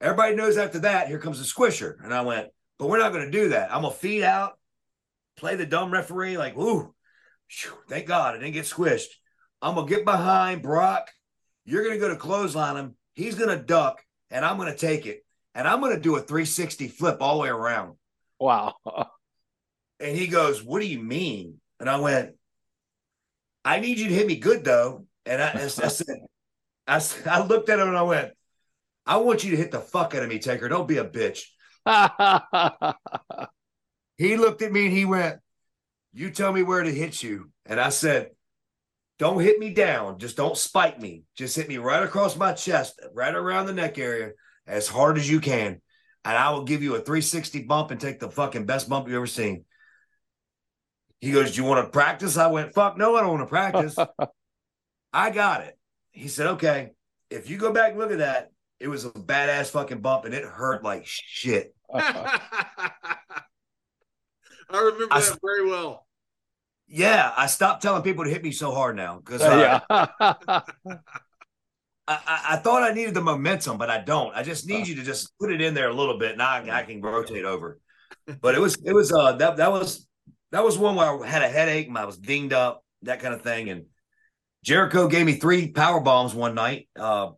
Everybody knows after that, here comes the squisher. And I went, but we're not going to do that. I'm going to feed out, play the dumb referee, like, ooh, phew, thank God I didn't get squished. I'm going to get behind Brock. You're going to go to clothesline him. He's going to duck, and I'm going to take it. And I'm going to do a 360 flip all the way around. wow. And he goes, What do you mean? And I went, I need you to hit me good though. And I, I said, "I looked at him and I went, I want you to hit the fuck out of me, Taker. Don't be a bitch. He looked at me and he went, You tell me where to hit you. And I said, Don't hit me down. Just don't spike me. Just hit me right across my chest, right around the neck area, as hard as you can. And I will give you a 360 bump and take the fucking best bump you've ever seen. He goes, Do you want to practice? I went, Fuck no, I don't want to practice. I got it. He said, Okay, if you go back and look at that, it was a badass fucking bump and it hurt like shit. I remember I that very well. Yeah, I stopped telling people to hit me so hard now because yeah. I, I, I thought I needed the momentum, but I don't. I just need you to just put it in there a little bit, and I, I can rotate over. But it was it was uh that that was that was one where I had a headache and I was dinged up, that kind of thing. And Jericho gave me three power bombs one night. Uh,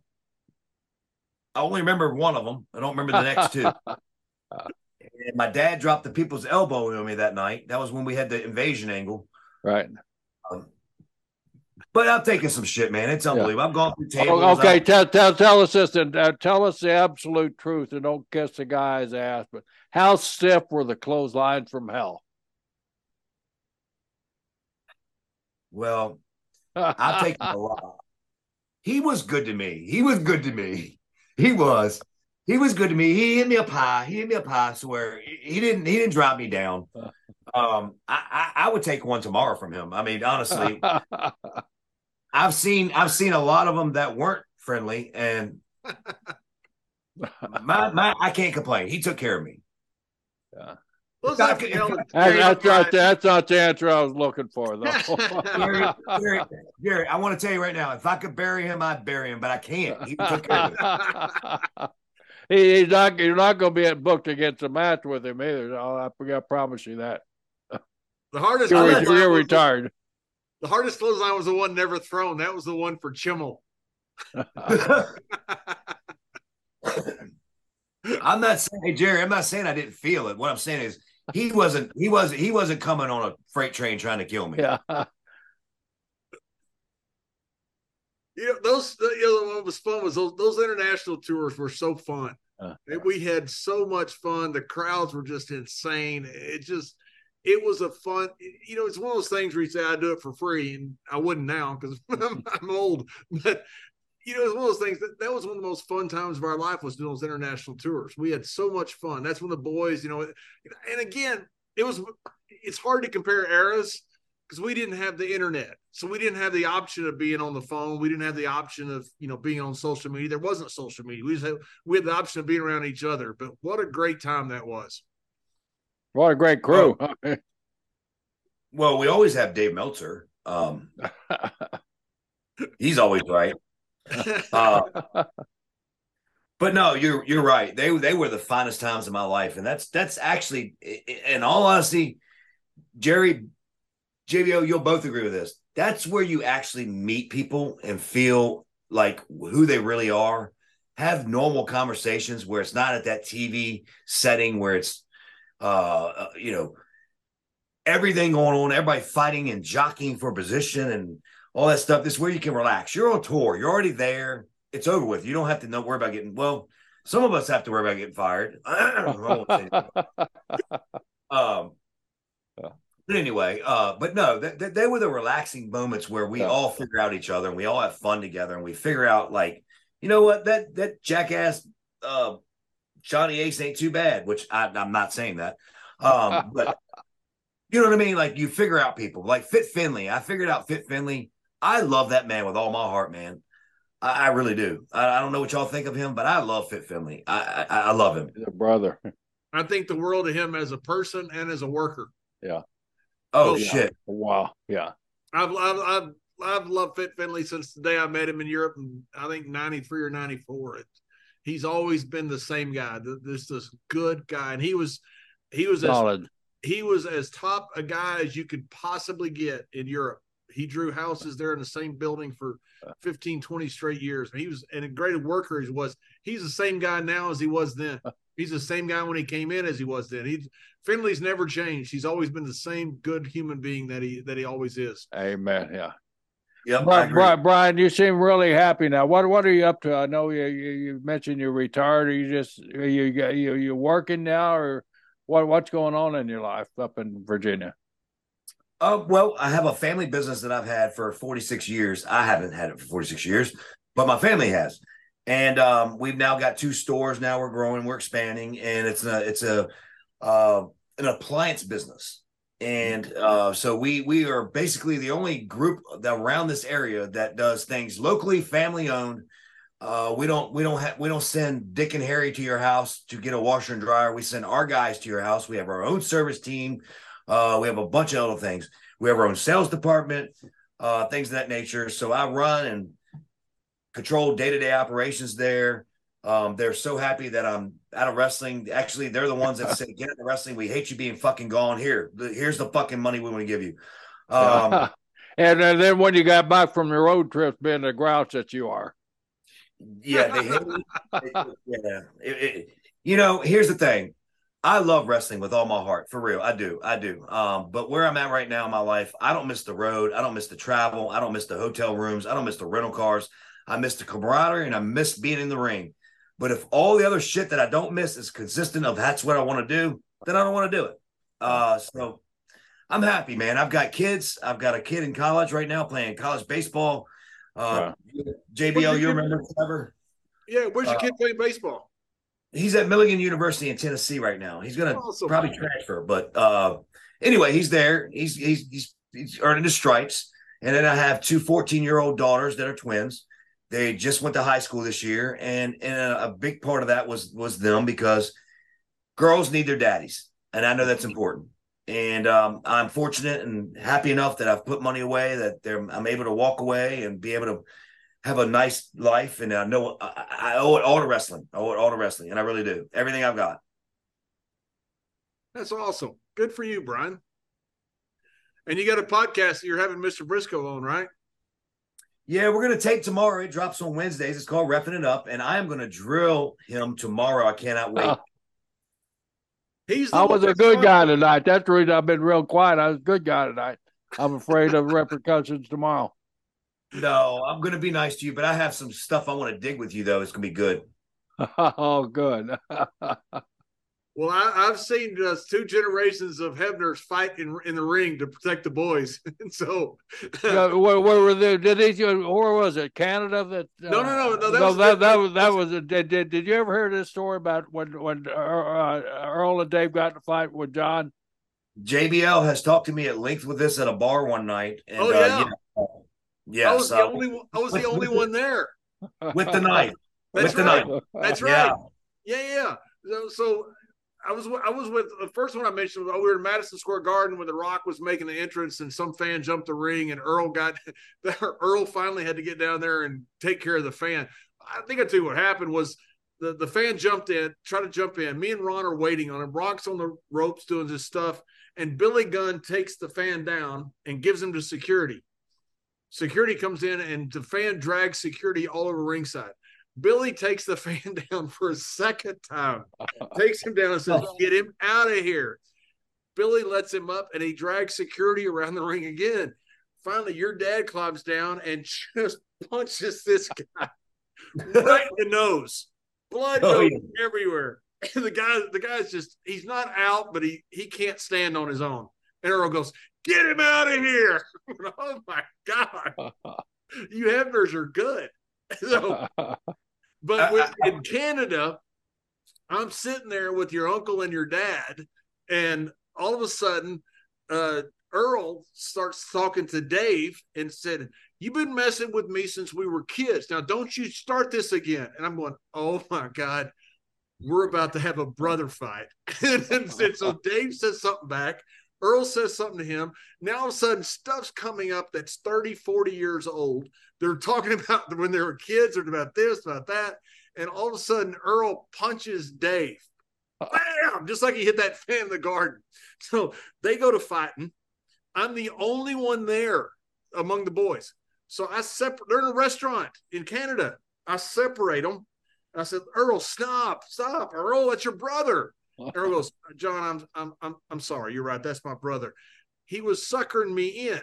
I only remember one of them. I don't remember the next two. And my dad dropped the people's elbow on me that night. That was when we had the invasion angle. Right. But I'm taking some shit, man. It's unbelievable. I've gone through tables. Oh, okay, I've- tell tell tell us this and uh, tell us the absolute truth and don't kiss the guy's ass. But how stiff were the clotheslines from hell? well, I've taken a lot. He was good to me. He was good to me. He was. He was good to me. He hit me up high. He hit me up high. I swear. He he didn't. He didn't drop me down. Um, I, I I would take one tomorrow from him. I mean, honestly, I I've seen I've seen a lot of them that weren't friendly, and my my I can't complain. He took care of me. Yeah. Those Doc- That's, that's, not, that's not the answer I was looking for, though. Gary, Gary, Gary, I want to tell you right now, if I could bury him, I'd bury him, but I can't. He took care of me. he, he's not. You're not going to be booked against a match with him either. I, I promise you that. The hardest You're, clothesline you're was- retired. The hardest clothesline was the one never thrown. That was the one for Chimel. I'm not saying, hey Jerry, I'm not saying I didn't feel it. What I'm saying is he wasn't he wasn't he wasn't coming on a freight train trying to kill me. yeah. You know, those you know what was fun was those those international tours were so fun. Uh, we had so much fun. The crowds were just insane. It just it was a fun. You know, it's one of those things where you say I do it for free, and I wouldn't now because I'm, I'm old. But you know, it's one of those things that that was one of the most fun times of our life was doing those international tours. We had so much fun. That's when the boys, you know, and again, it was. It's hard to compare eras because we didn't have the internet, so we didn't have the option of being on the phone. We didn't have the option of you know being on social media. There wasn't social media. We just had we had the option of being around each other. But what a great time that was. What a great crew. Well, we always have Dave Meltzer. Um, he's always right. Uh, but no, you're you're right. They they were the finest times of my life, and that's that's actually, in all honesty, Jerry, JBO, you'll both agree with this. That's where you actually meet people and feel like who they really are. Have normal conversations where it's not at that TV setting where it's, uh, uh, you know, everything going on, everybody fighting and jockeying for position and all that stuff. This is where you can relax. You're on tour. You're already there. It's over with. You don't have to know worry about getting well. Some of us have to worry about getting fired. I won't say that. um, but anyway, uh, but no, th- th- they were the relaxing moments where we Yeah. all figure out each other and we all have fun together and we figure out like, you know what, that that jackass uh, Johnny Ace ain't too bad. Which I, I'm not saying that, um, but you know what I mean. Like you figure out people like Fit Finlay. I figured out Fit Finlay. I love that man with all my heart, man. I, I really do. I, I don't know what y'all think of him, but I love Fit Finlay. I I, I love him. He's a brother. I think the world of him as a person and as a worker. Oh Oh, yeah. shit. Wow. Yeah. I've I've I've, I've loved Fit Finlay since the day I met him in Europe, and I think '93 or '94. It, he's always been the same guy. th- This this good guy, and he was he was as Solid. he was as top a guy as you could possibly get in Europe. He drew houses there in the same building for 15, 20 straight years. He was and a great worker he was. He's the same guy now as he was then. He's the same guy when he came in as he was then. He Finlay's never changed. He's always been the same good human being that he that he always is. Amen. Yeah. Yep. Brian. Brian, Brian, you seem really happy now. What What are you up to? I know you you, you mentioned you're retired. Are you just are you you you working now, or what What's going on in your life up in Virginia? Uh, well, I have a family business that I've had for 46 years. I haven't had it for 46 years, but my family has. And um, we've now got two stores. Now we're growing, we're expanding, and it's a it's a uh, an appliance business. And uh, so we we are basically the only group around this area that does things locally, family owned. Uh, we don't we don't have we don't send Dick and Harry to your house to get a washer and dryer. We send our guys to your house. We have our own service team. Uh, we have a bunch of other things. We have our own sales department, uh, things of that nature. So I run and control day to day operations there. Um, they're so happy that I'm out of wrestling. Actually, they're the ones that say, "Get out of wrestling. We hate you being fucking gone. Here, here's the fucking money we want to give you." Um, and then then when you got back from your road trips, being the grouch that you are. yeah, they hate me. yeah, It- it- you know, here's the thing. I love wrestling with all my heart, for real. I do, I do. Um, but where I'm at right now in my life, I don't miss the road. I don't miss the travel. I don't miss the hotel rooms. I don't miss the rental cars. I miss the camaraderie and I miss being in the ring. But if all the other shit that I don't miss is consistent of that's what I want to do, then I don't want to do it. Uh, so I'm happy, man. I've got kids. I've got a kid in college right now playing college baseball. Uh, JBL, you remember Trevor? Yeah, where's your Uh, kid playing baseball? He's at Milligan University in Tennessee right now. He's going to Awesome. probably transfer, but uh, anyway, he's there. He's he's he's he's earning his stripes, And then I have two 14 year old daughters that are twins. They just went to high school this year, and and a, a big part of that was was them because girls need their daddies, and I know that's important. And um, I'm fortunate and happy enough that I've put money away that I'm able to walk away and be able to have a nice life. And I know I, I owe it all to wrestling. I owe it all to wrestling, and I really do. Everything I've got. That's awesome. Good for you, Brian. And you got a podcast that you're having Mr. Brisco on, right? Yeah, we're gonna take tomorrow. It drops on Wednesdays. It's called Roughing It Up, and I am gonna drill him tomorrow. I cannot wait. Uh, He's I was a good guy tonight. That's the reason I've been real quiet. I was a good guy tonight. I'm afraid of repercussions tomorrow. No, I'm gonna be nice to you, but I have some stuff I want to dig with you though. It's gonna be good. oh, good. Well, I, have seen just two generations of Hebners fight in in the ring to protect the boys, and so yeah, where, where, were they? Did these? Where was it? Canada? That uh, no, no, no, no. That no, was that, that was that was. A, did, did did you ever hear this story about when when uh, uh, Earl and Dave got to fight with John? JBL has talked to me at length with this at a bar one night. And, oh yeah, uh, yeah. I was the only I was the only one there with the knife. That's with right. the knife. That's right. Yeah, yeah. yeah. So, so I was I was with the first one I mentioned was oh, we were in Madison Square Garden when The Rock was making the entrance and some fan jumped the ring and Earl got Earl finally had to get down there and take care of the fan. I think I tell you what happened was the, the fan jumped in, tried to jump in. Me and Ron are waiting on him. Rock's on the ropes doing his stuff, and Billy Gunn takes the fan down and gives him to security. Security comes in and the fan drags security all over ringside. Billy takes the fan down for a second time, takes him down and says, oh. Get him out of here. Billy lets him up and he drags security around the ring again. Finally, your dad climbs down and just punches this guy right in the nose. Blood oh, yeah. everywhere. And the guy, the guy's just he's not out, but he he can't stand on his own. And Earl goes, Get him out of here. oh my God. You Hebners are good. So but with, in Canada, I'm sitting there with your uncle and your dad, and all of a sudden, uh, Earl starts talking to Dave and said, You've been messing with me since we were kids. Now, don't you start this again. And I'm going, Oh my God, we're about to have a brother fight. and, and so Dave says something back. Earl says something to him. Now, all of a sudden, stuff's coming up that's 30, 40 years old. They're talking about when they were kids, or about this, about that. And all of a sudden, Earl punches Dave. Bam! Just like he hit that fan in the garden. So they go to fighting. I'm the only one there among the boys. So I separate, they're in a restaurant in Canada. I separate them. I said, Earl, stop, stop. Earl, that's your brother. Earl goes, John, I'm, I'm, I'm, I'm sorry. You're right. That's my brother. He was suckering me in.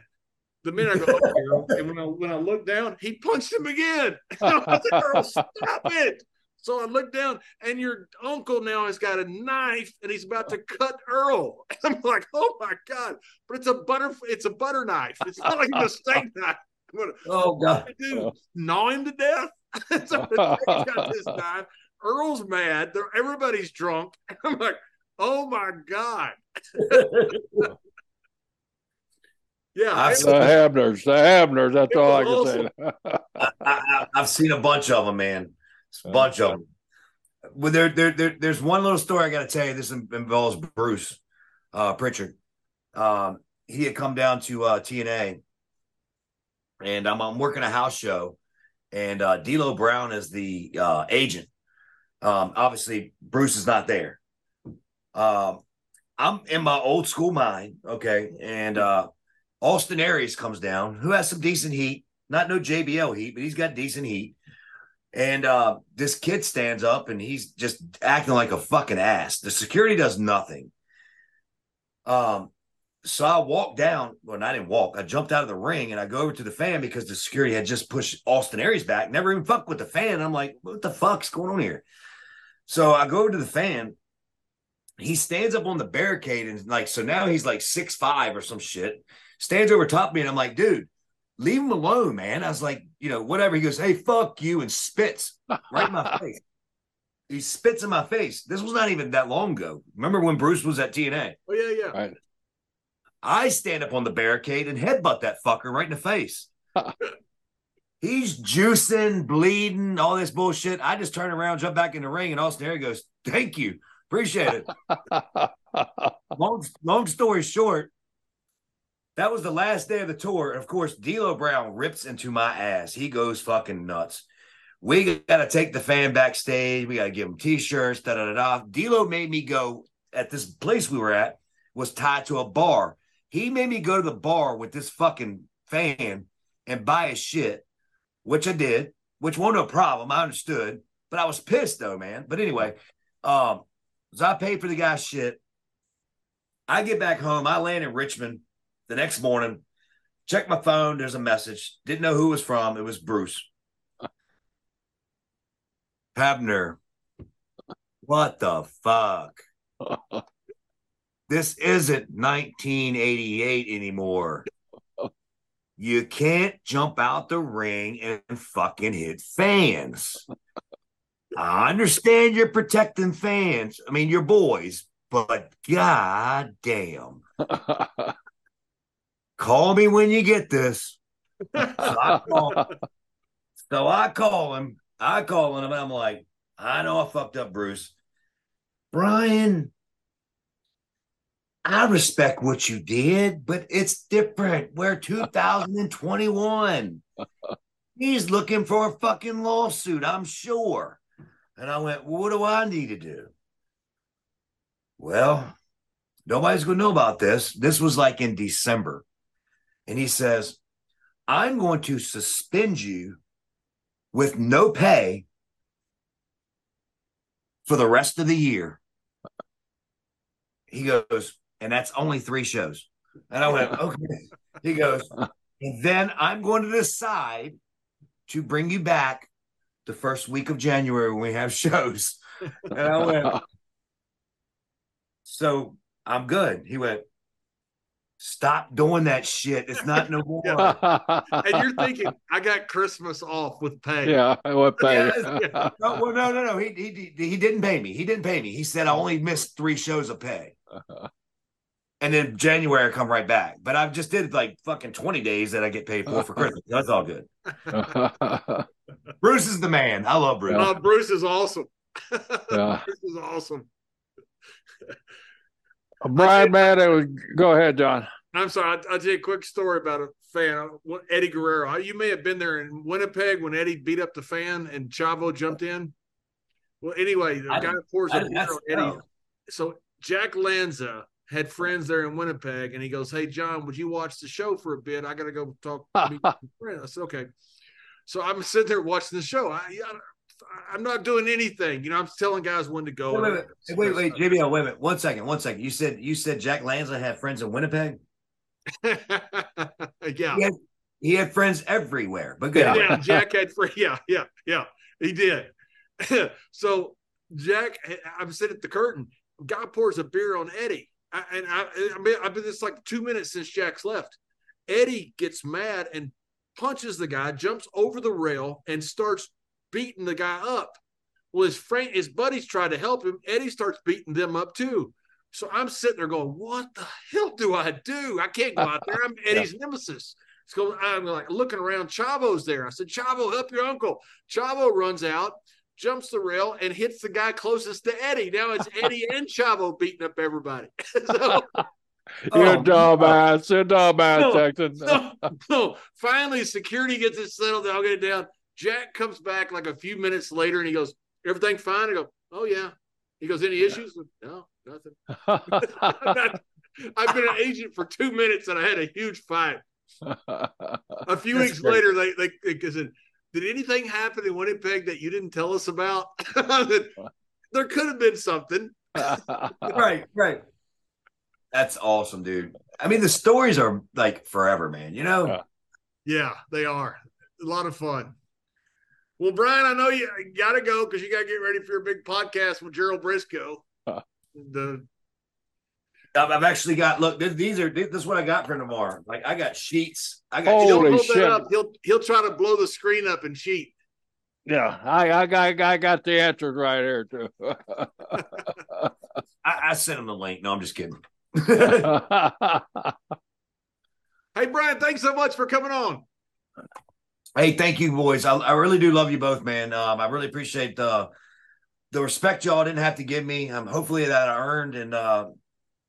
The minute I go, okay, and when I when I look down, he punched him again. I said, Earl, stop it. So I look down, and your uncle now has got a knife, and he's about to cut Earl. I'm like, oh my god! But it's a butter, it's a butter knife. It's not like a steak knife. Gonna, oh god! Dude, gnaw him to death. so he got this knife. Earl's mad. They're, everybody's drunk. I'm like, oh my god. yeah, I've the Hebners, the Hebners. That's all I can awesome. say. I, have seen a bunch of them, man. A bunch of them. Well, there, there, there, there's one little story I got to tell you. This involves Bruce uh, Pritchard. Um, he had come down to uh, TNA, and I'm, I'm working a house show, and uh, D'Lo Brown is the uh, agent um, obviously, Bruce is not there. Um, I'm in my old school mind, okay, and uh, Austin Aries comes down, who has some decent heat, not no JBL heat, but he's got decent heat. And uh, this kid stands up and he's just acting like a fucking ass. The security does nothing. Um, so I walked down. Well, I didn't walk. I jumped out of the ring and I go over to the fan because the security had just pushed Austin Aries back. Never even fucked with the fan. I'm like, what the fuck's going on here? So I go over to the fan. He stands up on the barricade and like, so now he's like six five or some shit. Stands over top me and I'm like, dude, leave him alone, man. I was like, you know, whatever. He goes, hey, fuck you, and spits right in my face. He spits in my face. This was not even that long ago. Remember when Bruce was at TNA? Oh yeah, yeah. Right. I stand up on the barricade and headbutt that fucker right in the face. He's juicing, bleeding, all this bullshit. I just turn around, jump back in the ring, and Austin Aries goes, Thank you. Appreciate it. long, long story short, that was the last day of the tour. And of course, D'Lo Brown rips into my ass. He goes fucking nuts. We got to take the fan backstage. We got to give him t-shirts. Da da da da. D'Lo made me go at this place we were at was tied to a bar. He made me go to the bar with this fucking fan and buy his shit, which I did, which wasn't a problem. I understood, but I was pissed though, man. But anyway, um, so I paid for the guy's shit. I get back home. I land in Richmond the next morning. Check my phone. There's a message. Didn't know who it was from. It was Bruce. Hebner. What the fuck? this isn't 1988 anymore. You can't jump out the ring and fucking hit fans. I understand you're protecting fans. I mean, your boys, but god damn. call me when you get this. So I call, so I call him. I call him and I'm like, I know I fucked up, Bruce. Brian, I respect what you did, but it's different. We're 2021. He's looking for a fucking lawsuit, I'm sure. And I went, well, what do I need to do? Well, nobody's going to know about this. This was like in December. And he says, I'm going to suspend you with no pay for the rest of the year. He goes, and that's only three shows. And I went, okay. He goes, and then I'm going to decide to bring you back the first week of January when we have shows. And I went, so I'm good. He went, stop doing that shit. It's not no more. and you're thinking, I got Christmas off with pay. Yeah, with pay. no, well, no, no, no. He, he he didn't pay me. He didn't pay me. He said I only missed three shows of pay. Uh-huh. And then January I come right back. But I just did like fucking 20 days that I get paid for for Christmas. That's all good. Bruce is the man. I love Bruce. Uh, Bruce is awesome. Yeah. Bruce is awesome. Brian, man, go ahead, John. I'm sorry. I'll, I'll, tell you a quick story about a fan, Eddie Guerrero. You may have been there in Winnipeg when Eddie beat up the fan and Chavo jumped in. Well, anyway, the I guy pours a beer on Eddie. So Jack Lanza had friends there in Winnipeg, and he goes, "Hey, John, would you watch the show for a bit? I got to go talk." to friend. I said, "Okay." So I'm sitting there watching the show. I, I'm not doing anything. You know, I'm telling guys when to go. Wait, wait, wait, wait, wait JBL, wait a minute. One second, one second. You said you said Jack Lanza had friends in Winnipeg. yeah, he had, he had, friends everywhere. But good. Yeah, Jack had friends. Yeah, yeah, yeah. He did. so Jack, I'm sitting at the curtain. Guy pours a beer on Eddie, I, and I, I mean, I've been this like two minutes since Jack's left. Eddie gets mad and punches the guy, jumps over the rail, and starts beating the guy up. Well, his friend, his buddies try to help him. Eddie starts beating them up too. So I'm sitting there going, "What the hell do I do? I can't go out there. I'm Eddie's yeah. nemesis." So I'm like looking around. Chavo's there. I said, "Chavo, help your uncle." Chavo runs out, jumps the rail, and hits the guy closest to Eddie. Now it's Eddie and Chavo beating up everybody. so, You're oh, dumbass. You're dumbass, no, Texan. No, no. Finally, security gets it settled. I'll get it down. Jack comes back like a few minutes later and he goes, Everything fine? I go, Oh, yeah. He goes, Any issues? No, nothing. I've been an agent for two minutes and I had a huge fight. A few That's weeks great. later, they, they, they said, Did anything happen in Winnipeg that you didn't tell us about? there could have been something. right, right. That's awesome, dude. I mean, the stories are like forever, man. You know? Yeah, they are. A lot of fun. Well, Brian, I know you got to go because you got to get ready for your big podcast with Gerald Brisco. Huh. The I've actually got look. These are this is what I got for tomorrow. Like I got sheets. I got. Holy shit! Up. He'll he'll try to blow the screen up and cheat. Yeah, I I got I got the answers right here too. I, I sent him the link. No, I'm just kidding. Hey Brian, thanks so much for coming on. Hey, thank you, boys. I, I really do love you both, man. Um, I really appreciate the the respect y'all didn't have to give me. Um, hopefully that I earned and uh,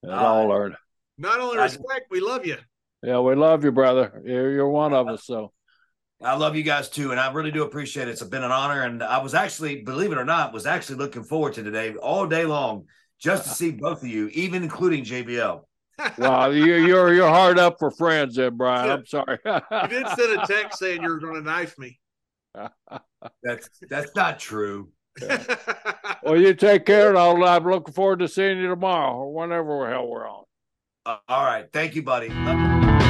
It's all earned. Not only I- respect, we love you. Yeah, we love you, brother. You're, you're one of us. So I love you guys too, and I really do appreciate it. It's been an honor, and I was actually, believe it or not, was actually looking forward to today all day long just to see both of you, even including JBL. wow, you, you're you're hard up for friends, there, Brian. I'm sorry. You did send a text saying you were going to knife me. That's that's not true. well, you take care, and I'll, I'm looking forward to seeing you tomorrow or whenever the hell we're on. Uh, all right, thank you, buddy.